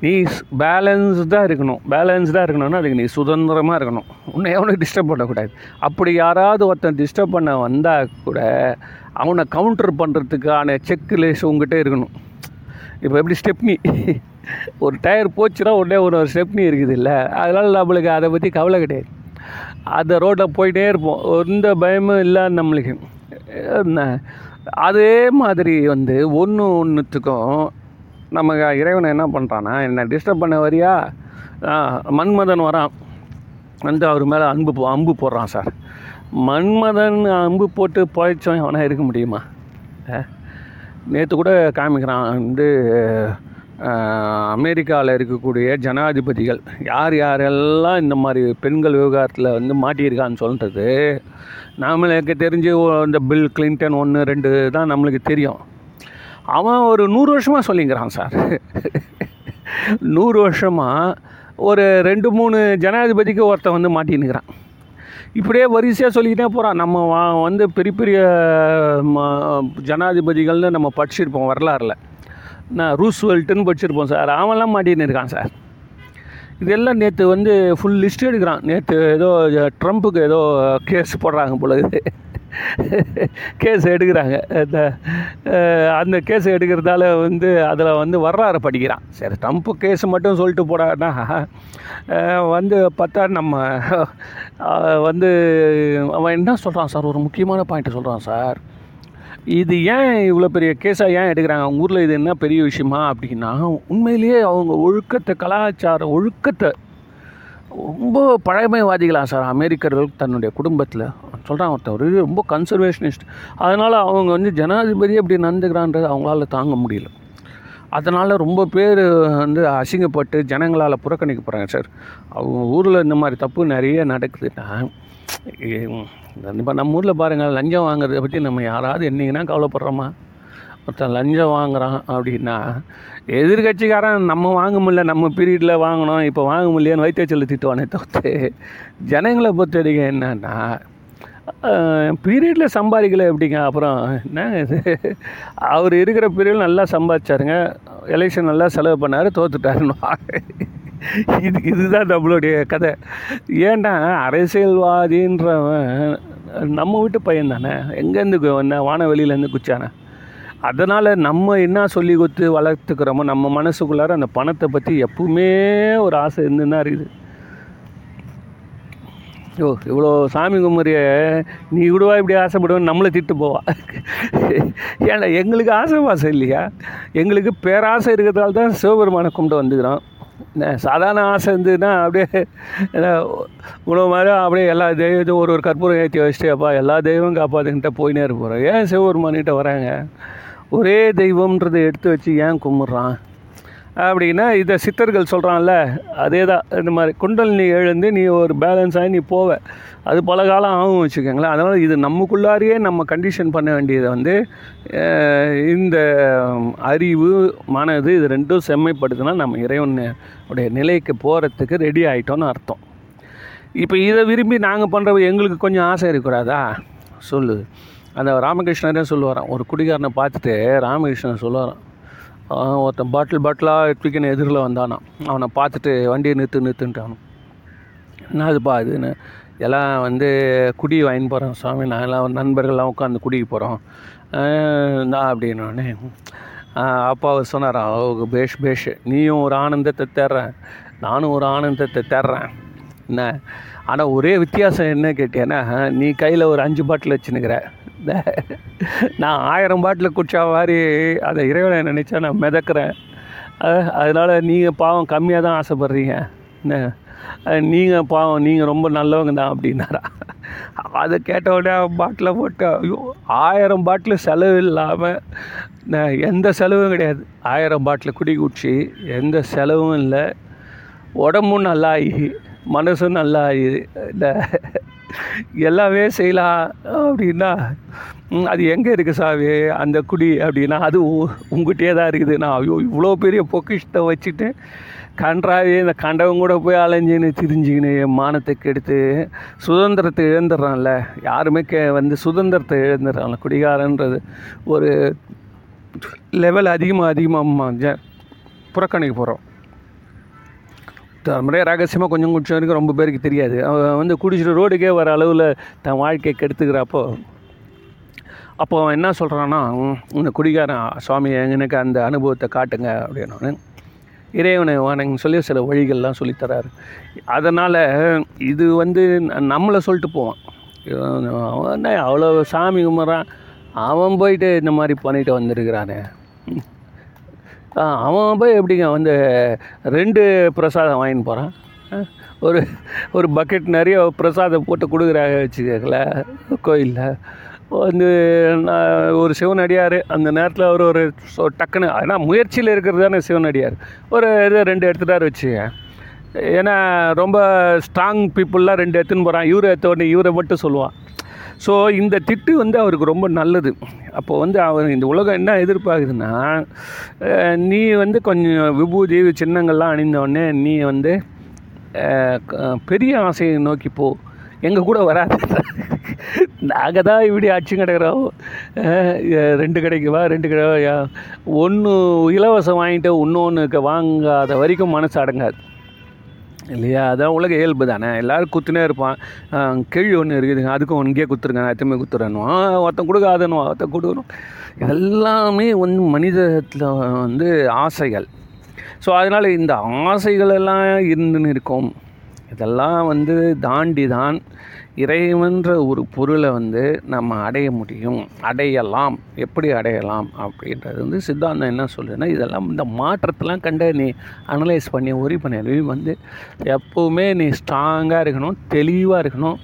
நீ பேலன்ஸ்டாக இருக்கணும். பேலன்ஸ்டாக இருக்கணும்னா அதுக்கு நீ சுதந்திரமாக இருக்கணும். உன்னை எவனுக்கு டிஸ்டர்ப் பண்ணக்கூடாது. அப்படி யாராவது ஒருத்தன் டிஸ்டர்ப் பண்ண வந்தால் கூட அவனை கவுண்டர் பண்ணுறதுக்கான செக் லேஸ் உங்ககிட்ட இருக்கணும். இப்போ எப்படி ஸ்டெப்னி? ஒரு டயர் போச்சுன்னா உடனே ஒரு ஸ்டெப்னி இருக்குது இல்லை? அதனால் நம்மளுக்கு அதை பற்றி கவலை கிடையாது. அந்த ரோட்டில் போயிட்டே இருப்போம். எந்த பயமும் இல்லை நம்மளுக்கு. என்ன? அதே மாதிரி வந்து ஒன்று ஒன்றுத்துக்கும் நம்ம இறைவனை என்ன பண்ணுறான்னா என்ன டிஸ்டர்ப் பண்ண வரியா? மன்மதன் வரான். வந்து அவர் மேலே அன்பு போ- அம்பு போடுறான் சார். மன்மதன் அம்பு போட்டு பழைச்சவன் அவனாக இருக்க முடியுமா? நேற்று கூட காமிக்கிறான். வந்து அமெரிக்காவில் இருக்கக்கூடிய ஜனாதிபதிகள் யார் யாரெல்லாம் இந்த மாதிரி பெண்கள் விவகாரத்தில் வந்து மாட்டியிருக்கான்னு சொல்கிறது நம்மளுக்கு தெரிஞ்சு இந்த பில் கிளின்டன் ஒன்று ரெண்டு தான் நம்மளுக்கு தெரியும். அவன் ஒரு நூறு வருஷமாக சொல்லிங்கிறான் சார். நூறு வருஷமாக ஒரு ரெண்டு மூணு ஜனாதிபதிக்கு ஒருத்தன் வந்து மாட்டின்னுக்கிறான். இப்படியே வரிசையாக சொல்லிக்கிட்டே போகிறான் நம்ம வா வந்து பெரிய பெரிய ம- ஜனாதிபதிகள்னு நம்ம படிச்சிருப்போம் வரலாறுல. நான் ரூஸ்வெல்ட்டுன்னு படிச்சிருப்போம் சார். அவன்லாம் மாட்டின்னு இருக்கான் சார். இதெல்லாம் நேற்று வந்து ஃபுல் லிஸ்ட் எடுக்கிறான். நேற்று ஏதோ ட்ரம்ப்புக்கு ஏதோ கேஸ் போடுறாங்க போல இது கேஸ் எடுக்கிறாங்க. இந்த அந்த கேஸ் எடுக்கிறதால வந்து அதில் வந்து வரலாறு படிக்கிறான். சரி ட்ரம்ப்பு கேஸ் மட்டும் சொல்லிட்டு போடான்னா வந்து பார்த்தா நம்ம வந்து அவன் என்ன சொல்கிறான் சார்? ஒரு முக்கியமான பாயிண்ட்டை சொல்கிறான் சார். இது ஏன் இவ்வளோ பெரிய கேஸாக ஏன் எடுக்கிறாங்க? அவங்க ஊரில் இது என்ன பெரிய விஷயமா அப்படின்னா உண்மையிலேயே அவங்க ஒழுக்கத்தை கலாச்சார ஒழுக்கத்தை ரொம்ப பழமைவாதிகளாக சார் அமெரிக்கர்கள் தன்னுடைய குடும்பத்தில். சொல்கிறான் ஒருத்தர் ரொம்ப கன்சர்வேஷனிஸ்ட் அதனால் அவங்க வந்து ஜனாதிபதி அப்படி நடந்துக்கிறான்றது அவங்களால தாங்க முடியல. அதனால் ரொம்ப பேர் வந்து அசிங்கப்பட்டு ஜனங்களால் புறக்கணிக்க போகிறாங்க சார். அவங்க ஊரில் இந்த மாதிரி தப்பு நிறைய நடக்குதுன்னா இப்போ நம்ம ஊரில் பாருங்கள் லஞ்சம் வாங்குறத பற்றி நம்ம யாராவது என்னைக்குன்னா கவலைப்படுறோமா? ஒருத்தன் லஞ்சம் வாங்குறான் அப்படின்னா எதிர்கட்சிக்காரன் நம்ம வாங்க முடியல நம்ம பீரியடில் வாங்கினோம் இப்போ வாங்க முடியலன்னு வைத்தியச்சல் திட்டுவானே தவிர்த்து ஜனங்களை பொறுத்த வரைக்கும் என்னன்னா பீரியடில் சம்பாதிக்கல எப்படிங்க? அப்புறம் என்ன இது? அவர் இருக்கிற பீரியட் நல்லா சம்பாதிச்சாருங்க எலெக்ஷன் நல்லா செலவு பண்ணார் தோத்துட்டாருன்னு இது இதுதான் நம்மளுடைய கதை. ஏன்டா அரசியல்வாதின்றவன் நம்ம வீட்டு பையன் தானே எங்கேருந்து என்ன வானவெளியிலேருந்து குச்சானே? அதனால் நம்ம என்ன சொல்லி கொடுத்து வளர்த்துக்கிறோமோ நம்ம மனசுக்குள்ளார அந்த பணத்தை பற்றி எப்பவுமே ஒரு ஆசை இருந்துன்னா இருக்குது. ஓ இவ்வளோ சாமி குமரிய நீ விடுவா இப்படி ஆசைப்படுவேன் நம்மளை திட்டு போவா. ஏன்னா எங்களுக்கு ஆசை வாசம் இல்லையா? எங்களுக்கு பேராசை இருக்கிறதால தான் சிவபெருமானை கும்பிட்டு வந்துக்கிறோம் என்ன சாதாரண ஆசை இருந்ததுன்னா அப்படியே உணவு மாதிரி அப்படியே எல்லா தெய்வத்தையும் ஒரு ஒரு கற்பூரம் ஏற்றி வச்சுட்டேப்பா எல்லா தெய்வம் காப்பாத்துக்கிட்ட போயினே இருப்போம். ஏன் சிவபெருமானிகிட்ட வராங்க? ஒரே தெய்வம்ன்றதை எடுத்து வச்சு ஏன் கும்பிட்றான்? அப்படின்னா இதை சித்தர்கள் சொல்கிறான்ல அதே தான் இந்த மாதிரி குண்டல் நீ எழுந்து நீ ஒரு பேலன்ஸ் ஆகி நீ போவ. அது பல காலம் ஆகும் வச்சுக்கோங்களேன். அதனால் இது நமக்குள்ளாரையே நம்ம கண்டிஷன் பண்ண வேண்டியதை வந்து இந்த அறிவு மனது இது ரெண்டும் செம்மைப்படுத்தினா நம்ம இறைவன் உடைய நிலைக்கு போகிறதுக்கு ரெடி ஆகிட்டோன்னு அர்த்தம். இப்போ இதை விரும்பி நாங்கள் பண்ணுறவங்க எங்களுக்கு கொஞ்சம் ஆசை இருக்கக்கூடாதா? சொல்லு. அந்த ராமகிருஷ்ணரே சொல்லுவாராம் ஒரு குடிகாரனை பார்த்துட்டு ராமகிருஷ்ணன் சொல்லுவாராம் ஒருத்தன் பாட்டில் பாட்டிலாக தூக்கின எதிரில் வந்தானாம். அவனை பார்த்துட்டு வண்டியை நிறுத்து நிறுத்துன்ட்டானும். என்ன அதுப்பா அதுன்னு எல்லாம் வந்து குடி வாங்கி போகிறோம் சுவாமி நான் எல்லாம் நண்பர்கள்லாம் உட்காந்து குடிக்கு போகிறோம் நான் அப்படின்னோடனே அப்பா அவர் சொன்னாராம் ஓ பேஷ் பேஷ் நீயும் ஒரு ஆனந்தத்தை தேடுறேன் நானும் ஒரு ஆனந்தத்தை தேடுறேன். என்ன? ஆனால் ஒரே வித்தியாசம் என்ன கேட்டேன்னா நீ கையில் ஒரு அஞ்சு பாட்டில் வச்சுன்னுக்கிற. நான் ஆயிரம் பாட்டில் குடிச்சா மாதிரி அதை இறைவனை நினச்சா நான் மிதக்கிறேன். அதனால் நீங்கள் பாவம் கம்மியாக தான் ஆசைப்படுறீங்க. என்ன? நீங்கள் பாவம் நீங்கள் ரொம்ப நல்லவங்க தான் அப்படின்னாரா? அதை கேட்ட உடனே பாட்டிலை போட்டு ஐயோ ஆயிரம் பாட்டில் செலவு இல்லாமல் நான் எந்த செலவும் கிடையாது. ஆயிரம் பாட்டில் குடி குடிச்சு எந்த செலவும் இல்லை. உடம்பும் நல்லா ஆகி மனசும் நல்லா ஆகி இல்லை. எல்லாமே செய்யலாம் அப்படின்னா அது எங்கே இருக்குது சாமி? அந்த குடி அப்படின்னா அது உங்ககிட்டயே தான் இருக்குது. நான் ஐயோ இவ்வளோ பெரிய பொக்கிஷத்தை வச்சுட்டு கன்றாவே இந்த கண்டவன் கூட போய் அலைஞ்சின்னு திரிஞ்சிக்கின்னு என் மானத்தை கெடுத்து சுதந்திரத்தை இழந்துடுறான்ல. யாருமே கே வந்து சுதந்திரத்தை இழந்துடுறான்ல. குடிகாரன்றது ஒரு லெவல் அதிகமாக அதிகமாக புறக்கணிக்க போகிறோம் முறையாக ரகசியமாக கொஞ்சம் கொஞ்சம் வரைக்கும் ரொம்ப பேருக்கு தெரியாது. அவன் வந்து குடிச்சிட்டு ரோடுக்கே வர அளவில் தன் வாழ்க்கையை கெடுத்துக்கிறப்போ அப்போ அவன் என்ன சொல்கிறான்னா இந்த குடிகாரன் சுவாமி எனக்கு அந்த அனுபவத்தை காட்டுங்க அப்படின்னு இறைவனை வணங்க சொல்லி சில வழிகள்லாம் சொல்லித்தராரு அதனால் இது வந்து நம்மளை சொல்லிட்டு போவான். அவன் என்ன அவ்வளோ சாமி கும்பிட்றான். அவன் போயிட்டு இந்த மாதிரி பண்ணிட்டு வந்திருக்கிறானே. அவன் போய் எப்படிங்க வந்து ரெண்டு பிரசாதம் வாங்கின்னு போகிறான் ஒரு ஒரு பக்கெட் நிறைய பிரசாதம் போட்டு கொடுக்குறாங்க வச்சுக்கல கோயிலில். வந்து நான் ஒரு சிவனடியார் அந்த நேரத்தில் அவர் ஒரு டக்குன்னு ஆனால் முயற்சியில் இருக்கிறது தானே சிவனடியார் ஒரு இது ரெண்டு எடுத்துட்டார் வச்சுக்க ஏன்னா ரொம்ப ஸ்ட்ராங் பீப்புளெலாம் ரெண்டு எடுத்துன்னு போகிறான் இவரை எடுத்த உடனே இவரை மட்டும் சொல்லுவான். ஸோ இந்த திட்டு வந்து அவருக்கு ரொம்ப நல்லது. அப்போ வந்து அவர் இந்த உலகம் என்ன எதிர்பார்க்குதுன்னா நீ வந்து கொஞ்சம் விபூதி சின்னங்கள்லாம் அணிந்தோடனே நீ வந்து க- பெரிய ஆசையை நோக்கி போ. எங்கள் கூட வராது. நாங்கள் தான் இப்படி அச்சு கிடக்கிறோம் ரெண்டு கடைக்கு வா ரெண்டு கடை ஒன்று இலவசம் வாங்கிட்டு இன்னொன்று வாங்காத வரைக்கும் மனசு அடங்காது. இல்லையா? அதான் உலக இயல்பு தானே. எல்லோரும் குத்துனே இருப்பான். ஆஹ் கேள்வி ஒன்று இருக்குதுங்க. அதுக்கும் ஒன்கே குத்துருங்க. நான் எத்தமே குத்துறேன்னுவான் ஒருத்தன் கொடுக்காதனுவான் ஒருத்தன் கொடுக்கணும். எல்லாமே வந்து மனிதத்தில் வந்து ஆசைகள். ஸோ அதனால் இந்த ஆசைகளெல்லாம் இருந்துன்னு இருக்கும். இதெல்லாம் வந்து தாண்டி தான் இறைவன்ற ஒரு பொருளை வந்து நம்ம அடைய முடியும் அடையலாம். எப்படி அடையலாம் அப்படின்றது வந்து சித்தாந்தம் என்ன சொல்லுன்னா இதெல்லாம் இந்த மாற்றத்தெல்லாம் கண்டு நீ அனலைஸ் பண்ணி ஒரி பண்ணி நீ வந்து எப்போவுமே நீ ஸ்ட்ராங்காக இருக்கணும் தெளிவாக இருக்கணும்.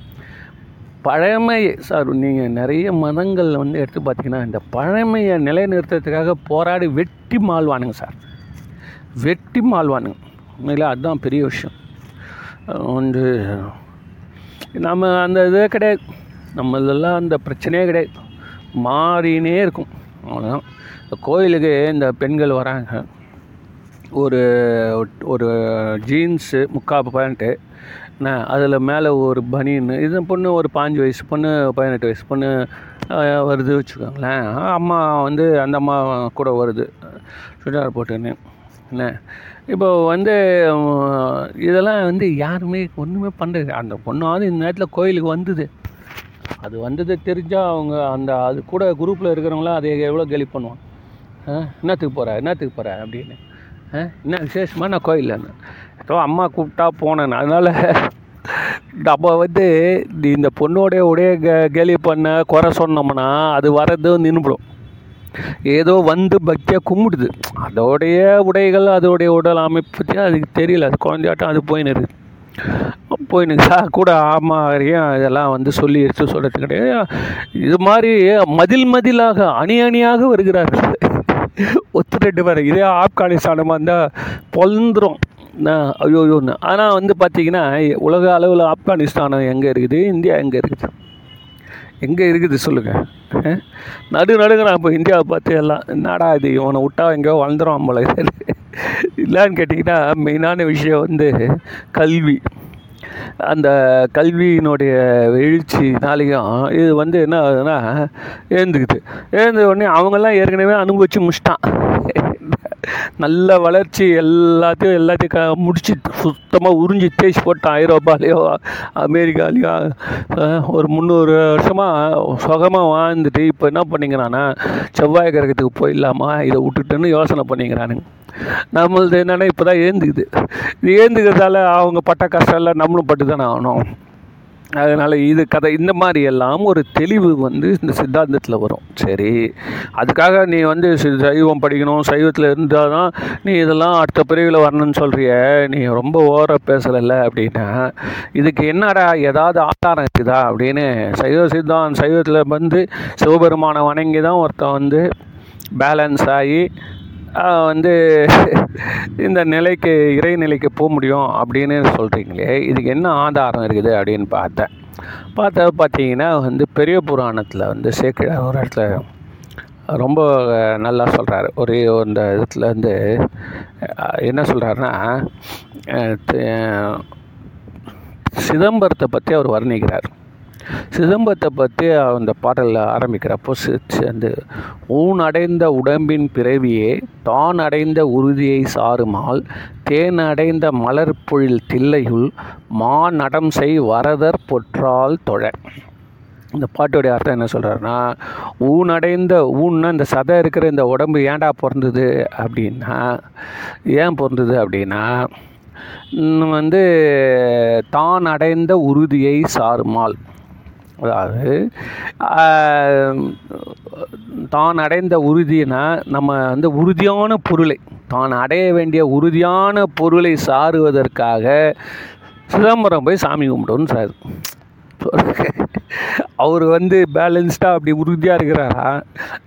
பழமை சார் நீங்கள் நிறைய மதங்கள் வந்து எடுத்து பார்த்தீங்கன்னா இந்த பழமையை நிலைநிறுத்துறதுக்காக போராடி வெட்டி மாழ்வானுங்க சார் வெட்டி மாழ்வானுங்க உண்மையில் அதுதான் பெரிய விஷயம். வந்து நம்ம அந்த இதே கிடையாது. நம்மளெல்லாம் அந்த பிரச்சனையே கிடையாது. மாறினே இருக்கும். அவ்வளோதான் இந்த கோயிலுக்கு இந்த பெண்கள் வராங்க. ஒரு ஒரு ஜீன்ஸு முக்கால் பேண்ட்டு என்ன அதில் மேலே ஒரு பனின்னு இது பொண்ணு ஒரு பாஞ்சு வயசு பொண்ணு பதினெட்டு வயசு பொண்ணு வருது வச்சுக்கோங்களேன். அம்மா வந்து அந்த அம்மா கூட வருது. சுடிதார் போட்டுன்னு என்ன இப்போ வந்து இதெல்லாம் வந்து யாருமே ஒன்றுமே பண்ணுறது அந்த பொண்ணாவது இந்த நேரத்தில் கோயிலுக்கு வந்தது. அது வந்தது தெரிஞ்சால் அவங்க அந்த அது கூட குரூப்பில் இருக்கிறவங்களாம் அதை எவ்வளோ கேலி பண்ணுவான் ஆ என்னத்துக்கு போகிற என்னத்துக்கு போகிற அப்படின்னு. என்ன விசேஷமாக நான் கோயிலில் ஏதோ அம்மா கூப்பிட்டா போனேன். அதனால் நம்ம வந்து இந்த பொண்ணோடைய உடைய கே கேலி பண்ண குறை சொன்னோம்னா அது வரது நின்றுடும் ஏதோ வந்து பக்தியாக கும்பிடுது. அதோடைய உடைகள் அதோடைய உடல் அமைப்பு பற்றி அதுக்கு தெரியல. அது குழந்தையாட்டம் அது போயின்னு இருக்குது. போயின்னு சார் கூட ஆமாம் இதெல்லாம் வந்து சொல்லி எடுத்து சொல்கிறது கிடையாது. இது மாதிரி மதில் மதிலாக அணி அணியாக வருகிறார்கள் ஒத்து ரெண்டு பேர் இதே ஆப்கானிஸ்தானமாக இருந்தால் பொழுந்துரும் ஐயோ ஐயோன்னு. ஆனால் வந்து பார்த்தீங்கன்னா உலக அளவில் ஆப்கானிஸ்தானம் எங்கே இருக்குது இந்தியா எங்கே இருக்குது? எங்கே இருக்குது சொல்லுங்கள் நடு நடுங்கிறான் இப்போ இந்தியாவை பார்த்து எல்லாம் என்னடா இது? இவனை விட்டா எங்கேயோ வளர்ந்துடும் போல இல்லைன்னு கேட்டிங்கன்னா மெயினான விஷயம் வந்து கல்வி. அந்த கல்வியினுடைய எழுச்சினாலையும் இது வந்து என்ன ஆகுதுன்னா ஏந்துக்குது. ஏந்த உடனே அவங்கெல்லாம் ஏற்கனவே அனுபவிச்சு முடிச்சிட்டான். நல்ல வளர்ச்சி எல்லாத்தையும் எல்லாத்தையும் க முடிச்சு சுத்தமாக உறிஞ்சி தேய்ச்சி போட்டான் ஐரோப்பாலேயோ அமெரிக்காலேயோ ஒரு முந்நூறு வருஷமாக சுகமாக வாழ்ந்துட்டு இப்போ என்ன பண்ணிக்கிறான்னா செவ்வாய் கிரகத்துக்கு போயிடலாமா? இதை விட்டுட்டுன்னு யோசனை பண்ணிக்கிறானுங்க. நம்மளது என்னென்னா இப்போ தான் ஏந்துக்குது. இது ஏந்துக்கிறதால அவங்க பட்ட கஷ்டம் எல்லாம் நம்மளும் பட்டு தானே ஆகணும். அதனால் இது கதை இந்த மாதிரி எல்லாம் ஒரு தெளிவு வந்து இந்த சித்தாந்தத்தில் வரும். சரி அதுக்காக நீ வந்து சைவம் படிக்கணும் சைவத்தில் இருந்தால் தான் நீ இதெல்லாம் அடுத்த பிரிவில் வரணும்னு சொல்கிறிய நீ ரொம்ப ஓர பேசலைல்ல அப்படின்னா இதுக்கு என்னடா ஏதாவது ஆதாரம் இருக்குதா அப்படின்னு சைவ சித்தாந்தம் சைவத்தில் வந்து சிவபெருமானை வணங்கி தான் ஒருத்தன் வந்து பேலன்ஸ் ஆகி வந்து இந்த நிலைக்கு இறை நிலைக்கு போக முடியும் அப்படின்னு சொல்கிறீங்களே இதுக்கு என்ன ஆதாரம் இருக்குது அப்படின்னு பார்த்தேன். பார்த்தா பார்த்தீங்கன்னா வந்து பெரிய புராணத்தில் வந்து சேக்கிழார் ஒரு இடத்துல ரொம்ப நல்லா சொல்கிறாரு ஒரே இந்த இடத்துல வந்து என்ன சொல்கிறாருன்னா சிதம்பரத்தை பற்றி அவர் வர்ணிக்கிறார். சிதம்பரத்தை பற்றி அந்த பாடலில் ஆரம்பிக்கிறப்போ சேர்ந்து அந்த ஊன் அடைந்த உடம்பின் பிறவியே தான் அடைந்த உறுதியை சாருமால் தேன் அடைந்த மலர் பொழில் தில்லையுள் மா நடம் செய் வரதர் பொற்றால் தொழ. இந்த பாட்டுடைய அர்த்தம் என்ன சொல்கிறாருன்னா ஊனடைந்த ஊன்னா இந்த சதை இருக்கிற இந்த உடம்பு ஏன்டா பிறந்தது அப்படின்னா ஏன் பிறந்தது அப்படின்னா வந்து தான் அடைந்த உறுதியை சாருமால் அதாவது தான் அடைந்த உறுதினா நம்ம வந்து உறுதியான பொருளை தான் அடைய வேண்டிய உறுதியான பொருளை சாருவதற்காக சிதம்பரம் போய் சாமி கும்பிட்டோன்னு சார். அவர் வந்து பேலன்ஸ்டாக அப்படி உறுதியாக இருக்கிறாரா?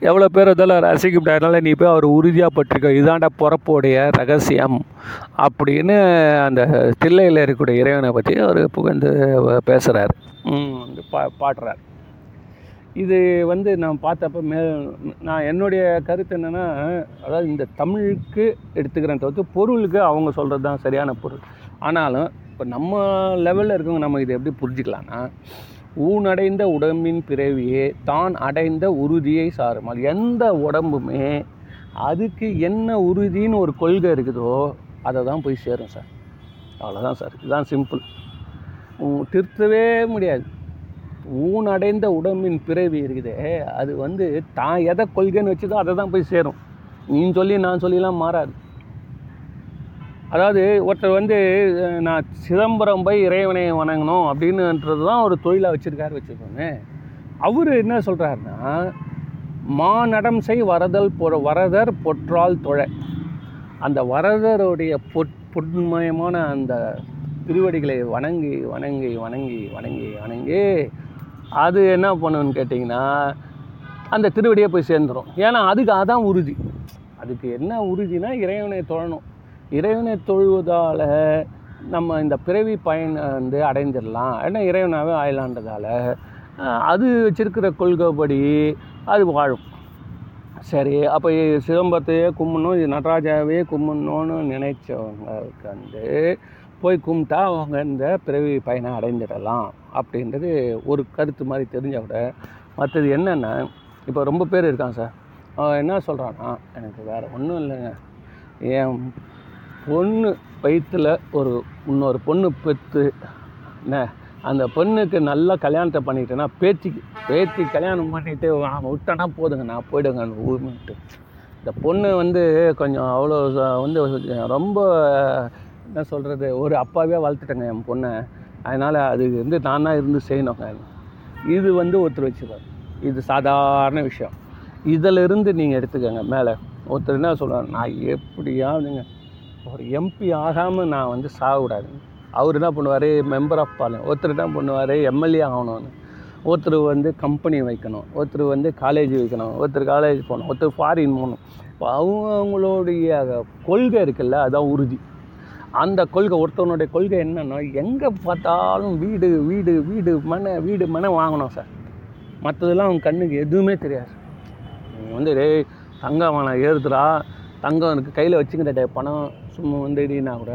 எவ்வளோ பேர் அதெல்லாம் ரசிக்கப்பட்டதுனால நீ போய் அவர் உறுதியாக பட்டிருக்க. இதாண்டா பிறப்போடைய ரகசியம் அப்படின்னு அந்த தில்லையில் இருக்கக்கூடிய இறைவனை பற்றி அவர் புகழ்ந்து பேசுகிறார் பா பாடுறார். இது வந்து நான் பார்த்தப்ப மே நான் என்னுடைய கருத்து என்னென்னா அதாவது இந்த தமிழுக்கு எடுத்துக்கிறேன் தவிர்த்து பொருளுக்கு அவங்க சொல்கிறது தான் சரியான பொருள். ஆனாலும் இப்போ நம்ம லெவலில் இருக்கவங்க நம்ம இதை எப்படி புரிஞ்சுக்கலாம்னா ஊனடைந்த உடம்பின் பிறவியே தான் அடைந்த உறுதியை சாருமால். எந்த உடம்புமே அதுக்கு என்ன உறுதின்னு ஒரு கொள்கை இருக்குதோ அதை தான் போய் சேரும் சார். அவ்வளோதான் சார். இதுதான் சிம்பிள் திருத்தவே முடியாது. ஊன் அடைந்த உடம்பின் பிறவி இருக்குதே அது வந்து தான் எதை கொள்கைன்னு வச்சுதோ அதை தான் போய் சேரும். நீ சொல்லி நான் சொல்லிலாம் மாறாது. அதாவது ஒருத்தர் வந்து நான் சிதம்பரம் போய் இறைவனை வணங்கணும் அப்படின்னுன்றது தான் ஒரு தொழிலாக வச்சுருக்காரு வச்சுக்கோங்க. அவர் என்ன சொல்கிறாருன்னா மாநடம் செய் வரதல் பொ வரதர் பொற்றால் தொழ. அந்த வரதருடைய பொற் பொன்மயமான அந்த திருவடிகளை வணங்கி வணங்கி வணங்கி வணங்கி வணங்கி அது என்ன பண்ணுன்னு கேட்டிங்கன்னா அந்த திருவடியை போய் சேர்ந்துடும் ஏன்னா அதுக்கு அதான் உறுதி. அதுக்கு என்ன உறுதினா இறைவனை தொழணும். இறைவனை தொழுவதால் நம்ம இந்த பிறவி பயன் வந்து அடைஞ்சிடலாம். ஏன்னா இறைவனாகவே ஆயிலான்றதால் அது வச்சிருக்கிற கொள்கைப்படி அது வாழும். சரி அப்போ சிதம்பரத்தையே கும்பிடணும் இது நடராஜாவே கும்பிடணும்னு நினைச்சவங்களுக்கு வந்து போய் கும்பிட்டா அவங்க இந்த பிறவி பயனை அடைஞ்சிடலாம் அப்படின்றது ஒரு கருத்து மாதிரி தெரிஞ்ச விட மற்றது என்னென்னா இப்போ ரொம்ப பேர் இருக்கான் சார். அவன் என்ன சொல்கிறான்னா எனக்கு வேறு ஒன்றும் இல்லைங்க. ஏன் பொண்ணு வயிற்றில் ஒரு இன்னொரு பொண்ணு பெற்று என்ன அந்த பொண்ணுக்கு நல்லா கல்யாணத்தை பண்ணிட்டேன்னா பேத்திக்கு பேத்தி கல்யாணம் பண்ணிவிட்டு அவன் விட்டானா போதுங்க நான் போயிடுங்க அந்த ஊர்மெண்ட்டு இந்த பொண்ணு வந்து கொஞ்சம் அவ்வளோ வந்து ரொம்ப என்ன சொல்கிறது ஒரு அப்பாவே வளர்த்துட்டேங்க என் பொண்ணை. அதனால் அது வந்து நானாக இருந்து செய்யணுங்க. இது வந்து ஒருத்தர் வச்சுருவார் இது சாதாரண விஷயம். இதிலிருந்து நீங்கள் எடுத்துக்கோங்க மேலே. ஒருத்தர் என்ன சொல்கிறார் நான் எப்படியாவதுங்க ஒரு எம்பி ஆகாமல் நான் வந்து சாகக்கூடாது. அவர் என்ன பண்ணுவார்? மெம்பர் ஆஃப் பார்லிமெண்ட் ஒருத்தர் என்ன பண்ணுவார்? எம்எல்ஏ ஆகணும்னு. ஒருத்தர் வந்து கம்பெனி வைக்கணும். ஒருத்தர் வந்து காலேஜ் வைக்கணும். ஒருத்தர் காலேஜ் போகணும். ஒருத்தர் ஃபாரின் போகணும். இப்போ அவங்களுடைய கொள்கை இருக்குல்ல அதுதான் உறுதி. அந்த கொள்கை ஒருத்தவனுடைய கொள்கை என்னென்னா எங்கே பார்த்தாலும் வீடு வீடு வீடு மனை வீடு மனை வாங்கணும் சார். மற்றதெல்லாம் அவங்க கண்ணுக்கு எதுவுமே தெரியாது. வந்து டேய் தங்கம் வாங்க ஏறுதுடா. தங்கம் எனக்கு கையில் வச்சுக்கிட்ட டே பணம் சும்மா வந்துடினா கூட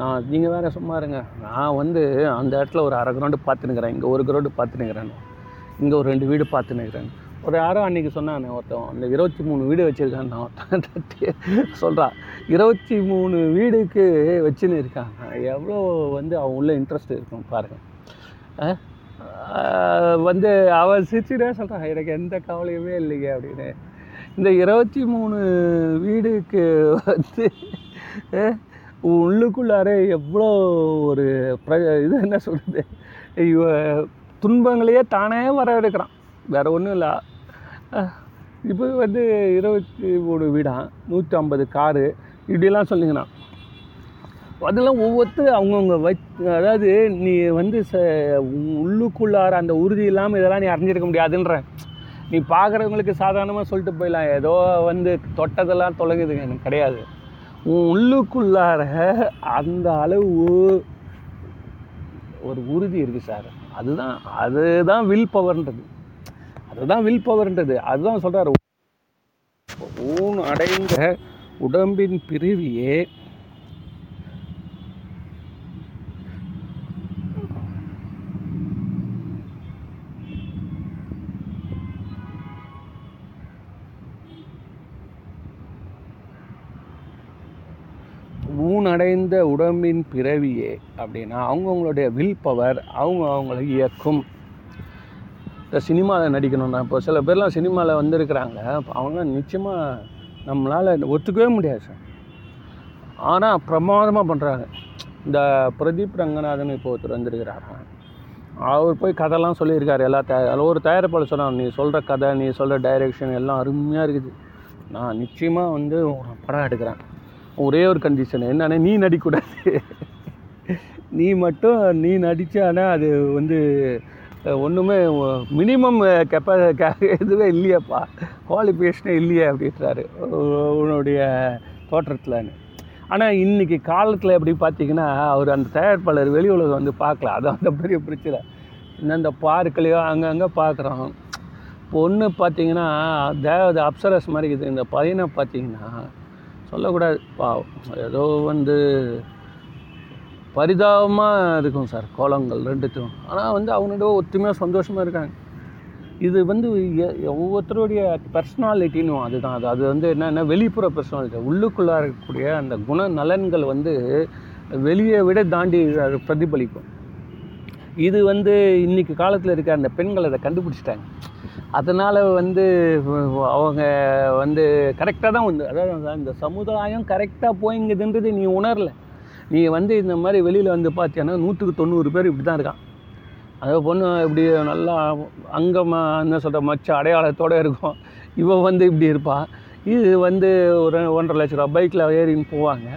நான் நீங்கள் வேறு சும்மா இருங்க. நான் வந்து அந்த இடத்துல ஒரு அரை கிரவுண்டு பார்த்துனுக்கிறேன் இங்கே ஒரு கிரவுண்டு பார்த்துனுக்கிறேன் இங்கே ஒரு ரெண்டு வீடு பார்த்துனுக்கிறேன் ஒரு யாரோ அன்றைக்கி சொன்னானே ஒருத்தன் அந்த இருபத்தி மூணு வீடு வச்சுருக்கான் நான் ஒருத்தன் சொல்கிறான் இருபத்தி மூணு வீடுக்கு வச்சுன்னு இருக்காங்க. எவ்வளோ வந்து அவன் உள்ள இன்ட்ரெஸ்ட் இருக்கும் பாருங்கள் வந்து அவன் சிரிச்சுட்டே சொல்கிறான் எனக்கு எந்த கவலையுமே இல்லைங்க அப்படின்னு. இந்த இருபத்தி மூணு வீடுக்கு வந்து உள்ளுக்குள்ளாரே எவ்வளோ ஒரு ப்ர இது என்ன சொல்கிறது இவ துன்பங்களையே தானே வரவேற்கிறான். வேறு ஒன்றும் இல்லை. இப்போ வந்து இருபத்தி மூணு வீடான் நூற்றி ஐம்பது காரு. இப்படிலாம் சொன்னீங்கன்னா அதெல்லாம் ஒவ்வொருத்தர் அவங்கவுங்க வை அதாவது நீ வந்து ச உள்ளுக்குள்ளார அந்த உறுதி இல்லாமல் இதெல்லாம் நீ அறிஞ்சிருக்க முடியாதுன்ற. நீ பார்க்குறவங்களுக்கு சாதாரணமாக சொல்லிட்டு போயிடலாம். ஏதோ வந்து தொட்டதெல்லாம் தொலைங்குதுங்க எனக்கு கிடையாது. உன் உள்ளுக்குள்ளார அந்த அளவு ஒரு உறுதி இருக்குது சார். அதுதான் அதுதான் வில் பவர்ன்றது அதுதான் வில் பவர்ன்றது அதுதான் சொல்கிறார் ஊன் அடைந்த உடம்பின் பிரிவியே அடைந்த உடம்பின் பிறவியே அப்படின்னா அவங்கவுங்களுடைய வில் பவர் அவங்க அவங்கள இயக்கும். இந்த சினிமாவில் நடிக்கணும்னா இப்போ சில பேர்லாம் சினிமாவில் வந்திருக்கிறாங்க. அவங்க நிச்சயமாக நம்மளால் ஒத்துக்கவே முடியாது சார். ஆனால் பிரமாதமாக பண்ணுறாங்க இந்த பிரதீப் ரங்கநாதன் இப்போ ஒருத்தர் வந்திருக்கிறாரு? அவர் போய் கதைலாம் சொல்லியிருக்காரு எல்லா த ஒரு தயாரிப்பாளர் சொன்னார் நீ சொல்கிற கதை நீ சொல்கிற டைரெக்ஷன் எல்லாம் அருமையாக இருக்குது. நான் நிச்சயமாக வந்து படம் எடுக்கிறேன். ஒரே ஒரு கண்டிஷன் என்னன்னா நீ நடிக்கக்கூடாது. நீ மட்டும் நீ நடித்தானா அது வந்து ஒன்றுமே மினிமம் கெப்பா இதுவே இல்லையாப்பா. குவாலிஃபிகேஷனே இல்லையே அப்படின்றாரு. உன்னுடைய தோற்றத்தில்னு ஆனால் இன்றைக்கி காலத்தில் எப்படி பார்த்தீங்கன்னா அவர் அந்த தயாரிப்பாளர் வெளி உலகம் வந்து பார்க்கல. அது அந்த பெரிய பிரச்சனை. இன்னும் இந்த பார்க்கலையோ அங்கங்கே பார்க்குறோம். பொண்ணு பார்த்தீங்கன்னா தேவதை அப்சரஸ் மாதிரி இருக்குது. இந்த பையனை பார்த்தீங்கன்னா சொல்லக்கூடாது. பாவம். ஏதோ வந்து பரிதாபமாக இருக்கும் சார் கோலங்கள் ரெண்டுத்தையும் ஆனால் வந்து அவனோட ஒற்றுமையாக சந்தோஷமாக இருக்காங்க. இது வந்து எ- ஒவ்வொருத்தருடைய பர்சனாலிட்டின்னு அதுதான். அது அது வந்து என்னென்னா வெளிப்புற பர்சனாலிட்டி உள்ளுக்குள்ளே இருக்கக்கூடிய அந்த குண நலன்கள் வந்து வெளியே விட தாண்டி அது பிரதிபலிக்கும். இது வந்து இன்னைக்கு காலத்தில் இருக்க அந்த பெண்கள் அதை கண்டுபிடிச்சிட்டாங்க. அதனால் வந்து அவங்க வந்து கரெக்டாக தான் வந்து அதாவது இந்த சமுதாயம் கரெக்டாக போய்ங்குதுன்றது நீ உணரல. நீ வந்து இந்த மாதிரி வெளியில் வந்து பார்த்தீங்கன்னா நூற்றுக்கு தொண்ணூறு பேர் இப்படி தான் இருக்கான். அந்த பொண்ணு இப்படி நல்லா அங்கமா என்ன சொல்கிற மச்ச அடையாளத்தோடு இருக்கும். இவன் வந்து இப்படி இருப்பான் இது வந்து ஒரு ஒன்றரை லட்ச ரூபா பைக்கில் ஏறின்னு போவாங்க.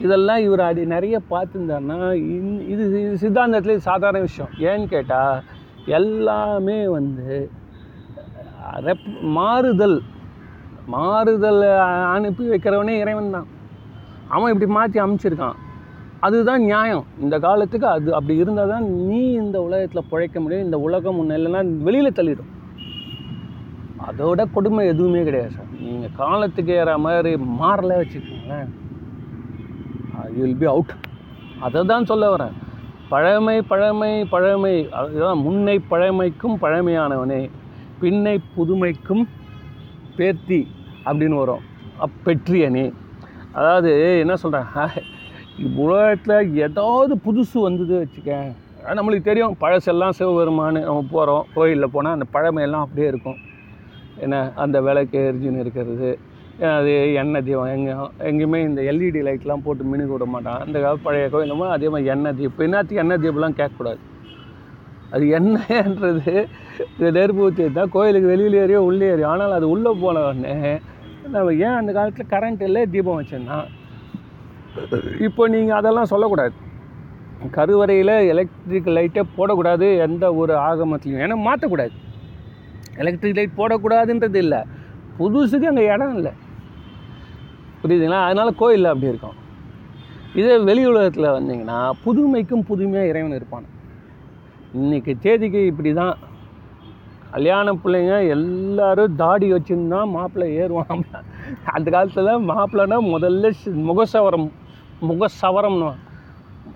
இதெல்லாம் இவர் அடி நிறைய பார்த்துருந்தாருன்னா இந்- இது இது சித்தாந்தத்துல சாதாரண விஷயம். ஏன்னு கேட்டால் எல்லாமே வந்து ரெப் மாறுதல். மாறுதல் அனுப்பி வைக்கிறவனே இறைவன் தான். அவன் இப்படி மாற்றி அமைச்சிருக்கான். அதுதான் நியாயம். இந்த காலத்துக்கு அது அப்படி இருந்தால் தான் நீ இந்த உலகத்தில் பிழைக்க முடியும். இந்த உலகம் ஒன்று இல்லைன்னா வெளியில் தள்ளிடும். அதோட கொடுமை எதுவுமே கிடையாது சார். நீங்கள் காலத்துக்கு ஏற மாதிரி மாறல வச்சுக்கோங்களேன். யூ வில் பி அவுட் அதை தான் சொல்ல வரேன். பழமை பழமை பழமை. அதுதான் முன்னை பழமைக்கும் பழமையானவனே. பின்னை புதுமைக்கும் பேர்த்தி அப்படின்னு வரும். அப்பெற்றியனே அதாவது என்ன சொல்கிறேன் உலகத்தில் ஏதாவது புதுசு வந்தது வச்சுக்க நம்மளுக்கு தெரியும். பழசெல்லாம் சிவபெருமான்னு நம்ம போகிறோம் கோயிலில் போனால் அந்த பழமையெல்லாம் அப்படியே இருக்கும். என்ன? அந்த விளக்கு எரிஞ்சுன்னு இருக்கிறது. அது எண்ணெய் தீபம். எங்கே எங்கேயுமே இந்த எல்இடி லைட்லாம் போட்டு மினுக்கு விட மாட்டான். அந்த கால பழைய கோயிலும் அதே மாதிரி எண்ணெய் தீபம். இப்போ என்னத்துக்கு எண்ணெய் தீபம்லாம் கேட்கக்கூடாது. அது என்னன்றது இந்த நெருப்பு ஊற்றி தான் கோயிலுக்கு வெளியில் ஏறியோ உள்ளே ஏறியோ. ஆனால் அது உள்ளே போன உடனே நம்ம ஏன் அந்த காலத்தில் கரண்ட் இல்லை தீபம் வச்சிருந்தான் இப்போ நீங்கள் அதெல்லாம் சொல்லக்கூடாது. கருவறையில் எலக்ட்ரிக் லைட்டே போடக்கூடாது எந்த ஒரு ஆகமத்துலையும். ஏன்னா மாற்றக்கூடாது. எலக்ட்ரிக் லைட் போடக்கூடாதுன்றது இல்லை. புதுசுக்கு அங்கே இடம் இல்லை. புரியுதுங்களா? அதனால் கோயிலில் அப்படி இருக்கும். இதே வெளி உலகத்தில் வந்தீங்கன்னா புதுமைக்கும் புதுமையாக இறைவன் இருப்பான். இன்றைக்கி தேதிக்கு இப்படி தான் கல்யாண பிள்ளைங்க எல்லோரும் தாடி வச்சுருந்தா மாப்பிள்ளை ஏறுவான் அந்த காலத்தில் மாப்பிள்ளைனா முதல்ல முகசவரம் முகசவரம்னு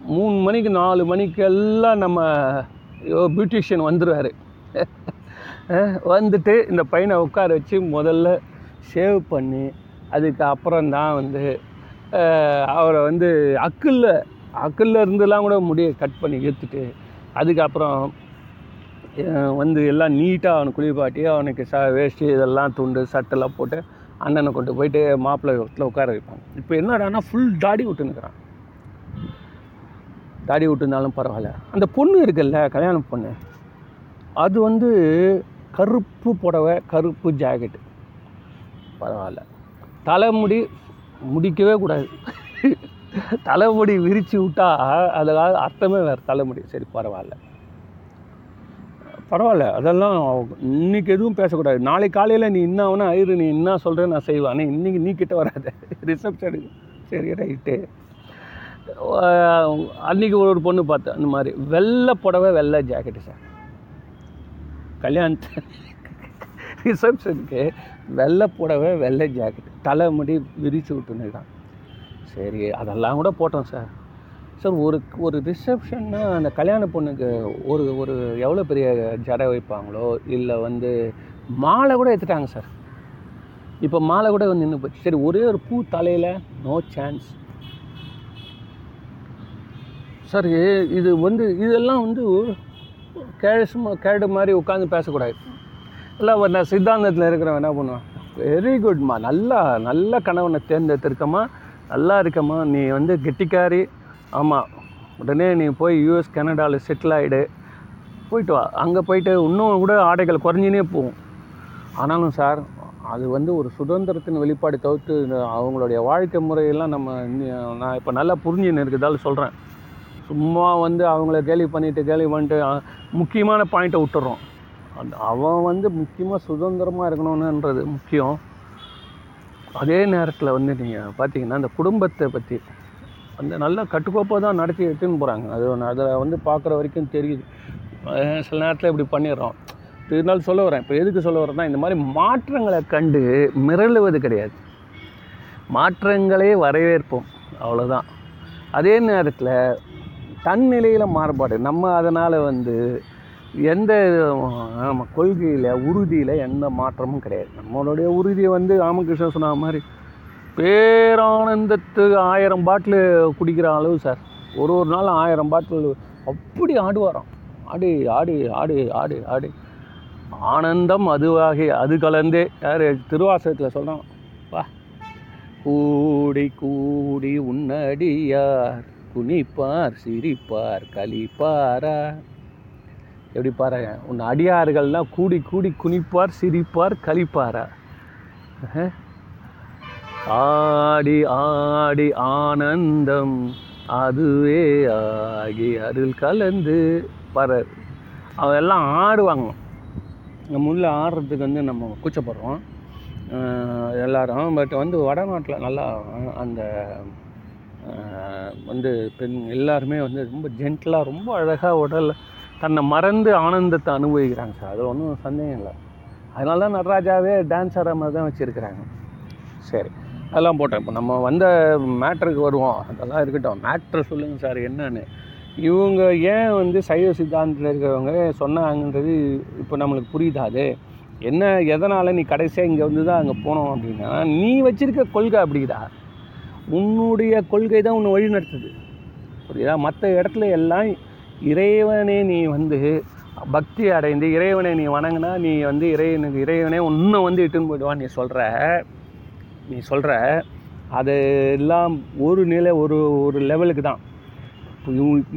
மூணு மணிக்கு நாலு மணிக்கு எல்லாம் நம்ம பியூட்டிஷியன் வந்துடுவார் வந்துட்டு இந்த பையனை உட்கார வச்சு முதல்ல ஷேவ் பண்ணி அதுக்கப்புறம் தான் வந்து அவரை வந்து அக்கில் அக்கில் இருந்துலாம் கூட முடியை கட் பண்ணி ஏற்றுட்டு அதுக்கப்புறம் வந்து எல்லாம் நீட்டாக அவனை குளிப்பாட்டி அவனுக்கு ச வேஷ்டி இதெல்லாம் துண்டு சட்டெல்லாம் போட்டு அண்ணனை கொண்டு போயிட்டு மாப்பிள்ளை வீட்டில் உட்கார வைப்பாங்க. இப்போ என்னடான்னா ஃபுல் தாடி விட்டுனுக்குறான் தாடி விட்டுருந்தாலும் பரவாயில்ல. அந்த பொண்ணு இருக்குல்ல கல்யாண பொண்ணு. அது வந்து கருப்பு புடவை கருப்பு ஜாக்கெட்டு பரவாயில்ல. தலைமுடி முடிக்கவே கூடாது. தலைமுடி விரித்து விட்டா அதுக்காக அர்த்தமே வேறு தலைமுடி. சரி பரவாயில்ல. பரவாயில்ல அதெல்லாம் இன்னைக்கு எதுவும் பேசக்கூடாது. நாளை காலையில் நீ என்ன ஆகுனா ஐரு நீ என்ன சொல்கிற நான் செய்வேன். ஆனால் இன்றைக்கி நீ கிட்ட வராத. ரிசப்ஷனுக்கு சரி ரைட்டு அன்றைக்கி ஒரு பொண்ணு பார்த்தேன். அந்த மாதிரி வெள்ளை புடவை வெள்ளை ஜாக்கெட்டு சார் கல்யாணத்து ரிசப்ஷனுக்கு வெள்ளை புடவை வெள்ளை ஜாக்கெட் தலைமுடி விரித்து விட்டுனுதான் சரி அதெல்லாம் கூட போட்டோம் சார். சார் ஒரு ஒரு ரிசப்ஷன்னா அந்த கல்யாண பொண்ணுக்கு ஒரு ஒரு எவ்வளோ பெரிய ஜடை வைப்பாங்களோ இல்லை வந்து மாலை கூட எடுத்துட்டாங்க சார். இப்போ மாலை கூட வந்து நின்று போச்சு. சரி ஒரே ஒரு பூ தலையில் நோ சான்ஸ் சார் இது வந்து இதெல்லாம் வந்து கேஷ் கேடு மாதிரி உட்காந்து பேசக்கூடாது. எல்லாம் ஒரு நான் சித்தாந்தத்தில் இருக்கிறவன் என்ன பண்ணுவான்? வெரி குட்மா நல்லா நல்ல கணவனை தேர்ந்தெடுத்திருக்கமா நல்லா இருக்கம்மா. நீ வந்து கெட்டிக்காரி. ஆமாம் உடனே நீ போய் யூஎஸ் கனடாவில் செட்டில் ஆகிடு போயிட்டு வா. அங்கே போயிட்டு இன்னும் கூட ஆடைகள் குறைஞ்சினே போகும். ஆனாலும் சார் அது வந்து ஒரு சுதந்திரத்தின் வெளிப்பாடு தவிர்த்து அவங்களுடைய வாழ்க்கை முறையெல்லாம் நம்ம நான் இப்போ நல்லா புரிஞ்சுன்னு இருக்கிறதால சொல்கிறேன் சும்மா வந்து அவங்கள கேலி பண்ணிவிட்டு கேலி பண்ணிட்டு முக்கியமான பாயிண்ட்டை விட்டுறோம். அந்த அவன் வந்து முக்கியமாக சுதந்திரமாக இருக்கணும்ன்றது முக்கியம். அதே நேரத்தில் வந்து நீங்கள் பார்த்தீங்கன்னா அந்த குடும்பத்தை பற்றி அந்த நல்ல கட்டுக்கோப்பாக தான் நடத்தி எடுத்துன்னு போகிறாங்க அது அதில் வந்து பார்க்குற வரைக்கும் தெரியுது. சில நேரத்தில் இப்படி பண்ணிடுறோம். இருந்தாலும் சொல்ல வரேன். இப்போ எதுக்கு சொல்ல வரேன்னா இந்த மாதிரி மாற்றங்களை கண்டு மிரளுவது கிடையாது. மாற்றங்களே வரவேற்போம். அவ்வளோதான் அதே நேரத்தில் தன்னிலையில் மாறுபாடு. நம்ம அதனால் வந்து எந்த ஆமாம் கொள்கையில் உறுதியில் எந்த மாற்றமும் கிடையாது. நம்மளுடைய உறுதியை வந்து ராமகிருஷ்ணன் சொன்ன மாதிரி பேரானந்தத்துக்கு ஆயிரம் பாட்டில் குடிக்கிற அளவு சார். ஒரு ஒரு நாள் ஆயிரம் பாட்டில் அப்படி ஆடுவாராம். ஆடி ஆடி ஆடி ஆடி ஆடி. ஆனந்தம் அதுவாகி அது கலந்தே. யார்? திருவாசகத்தில் சொல்கிறான் வா. கூடி கூடி உன்னடியார் குனிப்பார் சிரிப்பார் கலிப்பாரா எப்படி பாரு உன் அடியார்கள்லாம் கூடி கூடி குனிப்பார் சிரிப்பார் கலிப்பாரா ஆடி ஆடி ஆனந்தம் அதுவே ஆகி அருள் கலந்து பாரு அவன் எல்லாம் ஆடுவாங்க. நம்ம உள்ள ஆடுறதுக்கு வந்து நம்ம கூச்சப்படுறோம். எல்லாரும் பட் வந்து வடநாட்டில் நல்லா அந்த வந்து பெண் எல்லாருமே வந்து ரொம்ப ஜென்டலாக ரொம்ப அழகாக உடல் தன்னை மறந்து ஆனந்தத்தை அனுபவிக்கிறாங்க சார். அது ஒன்றும் சந்தேகம் இல்லை. அதனால தான் நடராஜாவே டான்ஸ் ஆடுற மாதிரி தான் வச்சுருக்கிறாங்க. சரி அதெல்லாம் போட்டேன். இப்போ நம்ம வந்த மேட்ருக்கு வருவோம். அதெல்லாம் இருக்கட்டும். மேட்ரு சொல்லுங்கள் சார் என்னன்னு. இவங்க ஏன் வந்து சைவ சித்தாந்தத்தில் இருக்கிறவங்க சொன்னாங்கன்றது இப்போ நம்மளுக்கு புரியுதா அது? என்ன எதனால் நீ கடைசியாக இங்கே வந்து தான் அங்கே போனோம் அப்படின்னா நீ வச்சுருக்க கொள்கை அப்படிதா? உன்னுடைய கொள்கை தான் உன்னை வழி நடத்துது புரியுதா? மற்ற இடத்துல எல்லாம் இறைவனே நீ வந்து பக்தி அடைந்து இறைவனை நீ வணங்கினா நீ வந்து இறைவனுக்கு இறைவனே இன்னும் வந்து இட்டுன்னு போயிடுவான் நீ சொல்கிற நீ சொல்கிற அது எல்லாம் ஒரு நிலை ஒரு ஒரு லெவலுக்கு தான்.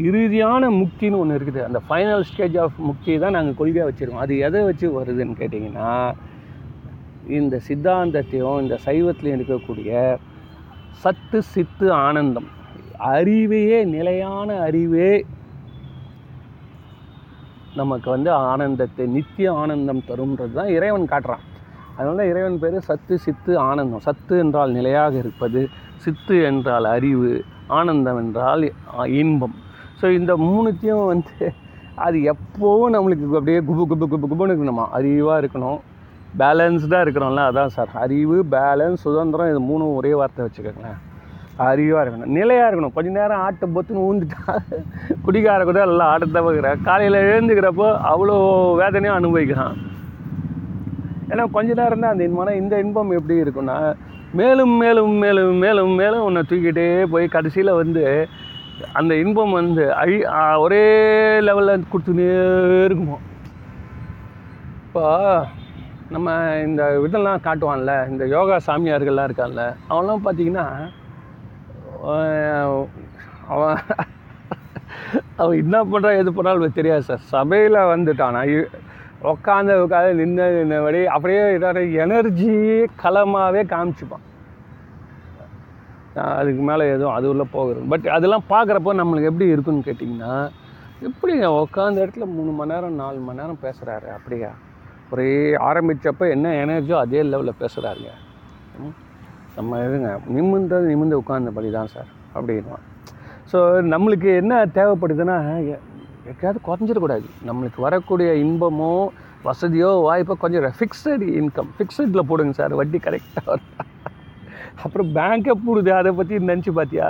இறுதியான முக்தின்னு ஒன்று இருக்குது. அந்த ஃபைனல் ஸ்டேஜ் ஆஃப் முக்தி தான் நாங்கள் கொள்கையாக வச்சுருக்கோம். அது எதை வச்சு வருதுன்னு கேட்டிங்கன்னா இந்த சித்தாந்தத்தையும் இந்த சைவத்திலையும் இருக்கக்கூடிய சத்து சித்து ஆனந்தம். அறிவையே நிலையான அறிவே நமக்கு வந்து ஆனந்தத்தை நித்திய ஆனந்தம் தரும்ன்றது தான் இறைவன் காட்டுறான். அதனால இறைவன் பேர் சத்து சித்து ஆனந்தம். சத்து என்றால் நிலையாக இருப்பது சித்து என்றால் அறிவு ஆனந்தம் என்றால் இன்பம். ஸோ இந்த மூணுத்தையும் வந்து அது எப்போவும் நம்மளுக்கு அப்படியே குபு குபு குபு குபுன்னு இருக்கணுமா? அறிவாக இருக்கணும். பேலன்ஸ்டாக இருக்கணும்ல அதான் சார். அறிவு பேலன்ஸ் சுதந்திரம் இது மூணும் ஒரே வார்த்தை வச்சுக்கோங்களேன். அறிவாக இருக்கணும். நிலையாக இருக்கணும். கொஞ்ச நேரம் ஆட்டை பொத்துன்னு ஊந்துட்டா குடிக்கார கூட எல்லாம் ஆட்டத்தை பார்க்குறேன் காலையில் எழுந்துக்கிறப்போ அவ்வளோ வேதனையும் அனுபவிக்கிறான். ஏன்னா கொஞ்ச நேரம் தான் அந்த இன்பம். இந்த இன்பம் எப்படி இருக்கும்னா மேலும் மேலும் மேலும் மேலும் மேலும் உன்னை தூக்கிட்டே போய் கடைசியில் வந்து அந்த இன்பம் வந்து அழி ஒரே லெவலில் கொடுத்துனே இருக்குமோ? இப்போ நம்ம இந்த இதெல்லாம் காட்டுவான்ல இந்த யோகா சாமியார்கள்லாம் இருக்கான்ல அவன்லாம் பார்த்தீங்கன்னா அவன் அவன் என்ன பண்ணுறான் எது பண்ணாலும் தெரியாது சார் சபையில் வந்துட்டான். இ- உட்காந்து உட்காந்து நின்று நின்றபடி அப்படியே ஏதாவது எனர்ஜி களமாகவே காமிச்சுப்பான். அதுக்கு மேலே எதுவும் அது உள்ள போகிறது பட் அதெல்லாம் பார்க்குறப்போ நம்மளுக்கு எப்படி இருக்குன்னு கேட்டிங்கன்னா எப்படிங்க உட்காந்த இடத்துல மூணு மணி நேரம் நாலு மணி நேரம் பேசுகிறாரு அப்படியா? ஒரே ஆரம்பித்தப்போ என்ன எனர்ஜியோ அதே லெவலில் பேசுகிறாருங்க ம். நம்ம எதுங்க நிமிர்ந்தது நிமிர்ந்து உட்கார்ந்தபடி தான் சார் அப்படின்வான் ஸோ நம்மளுக்கு என்ன தேவைப்படுதுன்னா எப்படியாவது குறைஞ்சிடக்கூடாது நம்மளுக்கு வரக்கூடிய இன்பமோ வசதியோ வாய்ப்போ கொஞ்சம் ஃபிக்ஸடு இன்கம் ஃபிக்ஸடில் போடுங்க சார் வட்டி கரெக்டாக வரும் அப்புறம் பேங்க்கை போடுது அதை பற்றி நினச்சி பார்த்தியா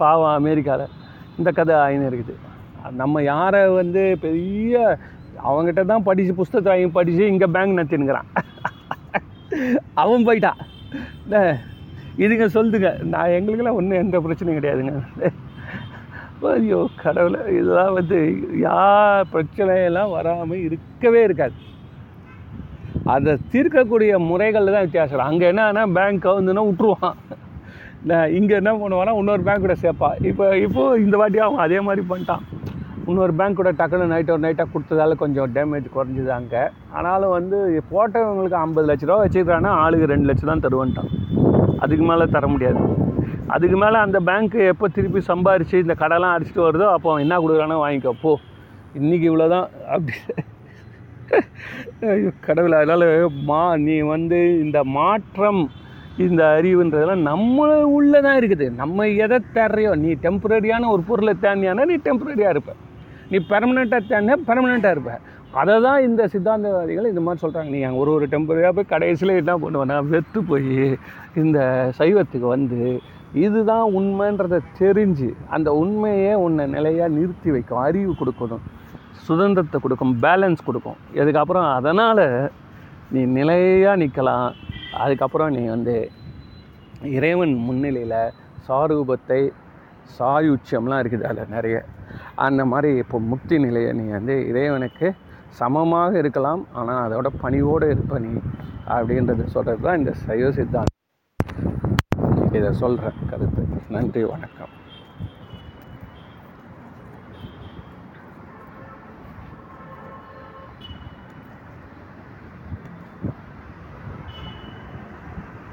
பாவம் அமெரிக்காவில் இந்த கதை ஆயின்னு இருக்குது. நம்ம யாரை வந்து பெரிய அவங்ககிட்ட தான் படித்து புஸ்தகத்தை வாங்கி படித்து இங்கே பேங்க் நடத்தினுங்கிறான் அவன் போயிட்டான். என்ன, இதுங்க சொல்லுதுங்க நான் எங்களுக்கெல்லாம் ஒன்றும் எந்த பிரச்சனையும் கிடையாதுங்க. ஐயோ கடவுளை இதெல்லாம் வந்து யார் பிரச்சனையெல்லாம் வராமல் இருக்கவே இருக்காது. அதை தீர்க்கக்கூடிய முறைகள் தான் வித்தியாசம். அங்கே என்னன்னா பேங்க் வந்துன்னா விட்ருவான் இங்கே என்ன பண்ணுவான்னா இன்னொரு பேங்க் கூட சேர்ப்பான். இப்போ இப்போ இந்த வாட்டி அவன் அதே மாதிரி பண்ணிட்டான். இன்னொரு பேங்க் கூட டக்குன்னு நைட் ஒரு நைட்டாக கொடுத்ததால கொஞ்சம் டேமேஜ் குறைஞ்சிது அங்கே. ஆனாலும் வந்து போட்டவங்களுக்கு ஐம்பது லட்ச ரூபா வச்சுக்கிறான்னா ஆளுக்கு ரெண்டு லட்சம் தான் தருவான்ட்டான். அதுக்கு மேலே தர முடியாது. அதுக்கு மேலே அந்த பேங்க்கு எப்போ திருப்பி சம்பாரித்து இந்த கடைலாம் அடிச்சிட்டு வருதோ அப்போ அவன் என்ன கொடுக்குறானோ வாங்கிக்கோ போ. இன்றைக்கி இவ்வளோ தான் அப்படி. ஐயோ கடவுளை அதனால் மா நீ வந்து இந்த மாற்றம் இந்த அறிவுன்றதெல்லாம் நம்ம உள்ளே தான் இருக்குது. நம்ம எதை தேடுறையோ நீ டெம்பரரியான ஒரு பொருளை தேடினியானா நீ டெம்பரரியாக இருப்ப. நீ பெர்மனெண்ட்டாக தேடினா பெர்மனெண்ட்டாக இருப்ப. அதை தான் இந்த சித்தாந்தவாதிகள் இந்த மாதிரி சொல்கிறாங்க நீ அங்கே ஒரு ஒரு டெம்பரரியாக போய் கடைசியில் என்ன பண்ணுவேன்னா வெத்து போய் இந்த சைவத்துக்கு வந்து இதுதான் உண்மைன்றதை தெரிஞ்சு அந்த உண்மையே உன்னை நிலையாக நிறுத்தி வைக்கும் அறிவு கொடுக்கணும் சுதந்திரத்தை கொடுக்கும் பேலன்ஸ் கொடுக்கும். இதுக்கப்புறம் அதனால் நீ நிலையாக நிற்கலாம் அதுக்கப்புறம் நீ வந்து இறைவன் முன்னிலையில் சாரூபத்தை சாயுச்சியம்லாம் இருக்குது அதில் நிறைய. அந்த மாதிரி இப்போ முக்தி நிலையை நீ வந்து இறைவனுக்கு சமமாக இருக்கலாம் ஆனால் அதோட பணிவோடு இருப்ப நீ அப்படின்றது சொல்கிறது தான் இந்த சைவ சித்தாந்தம். இதை சொல்கிற கருத்து. நன்றி வணக்கம்.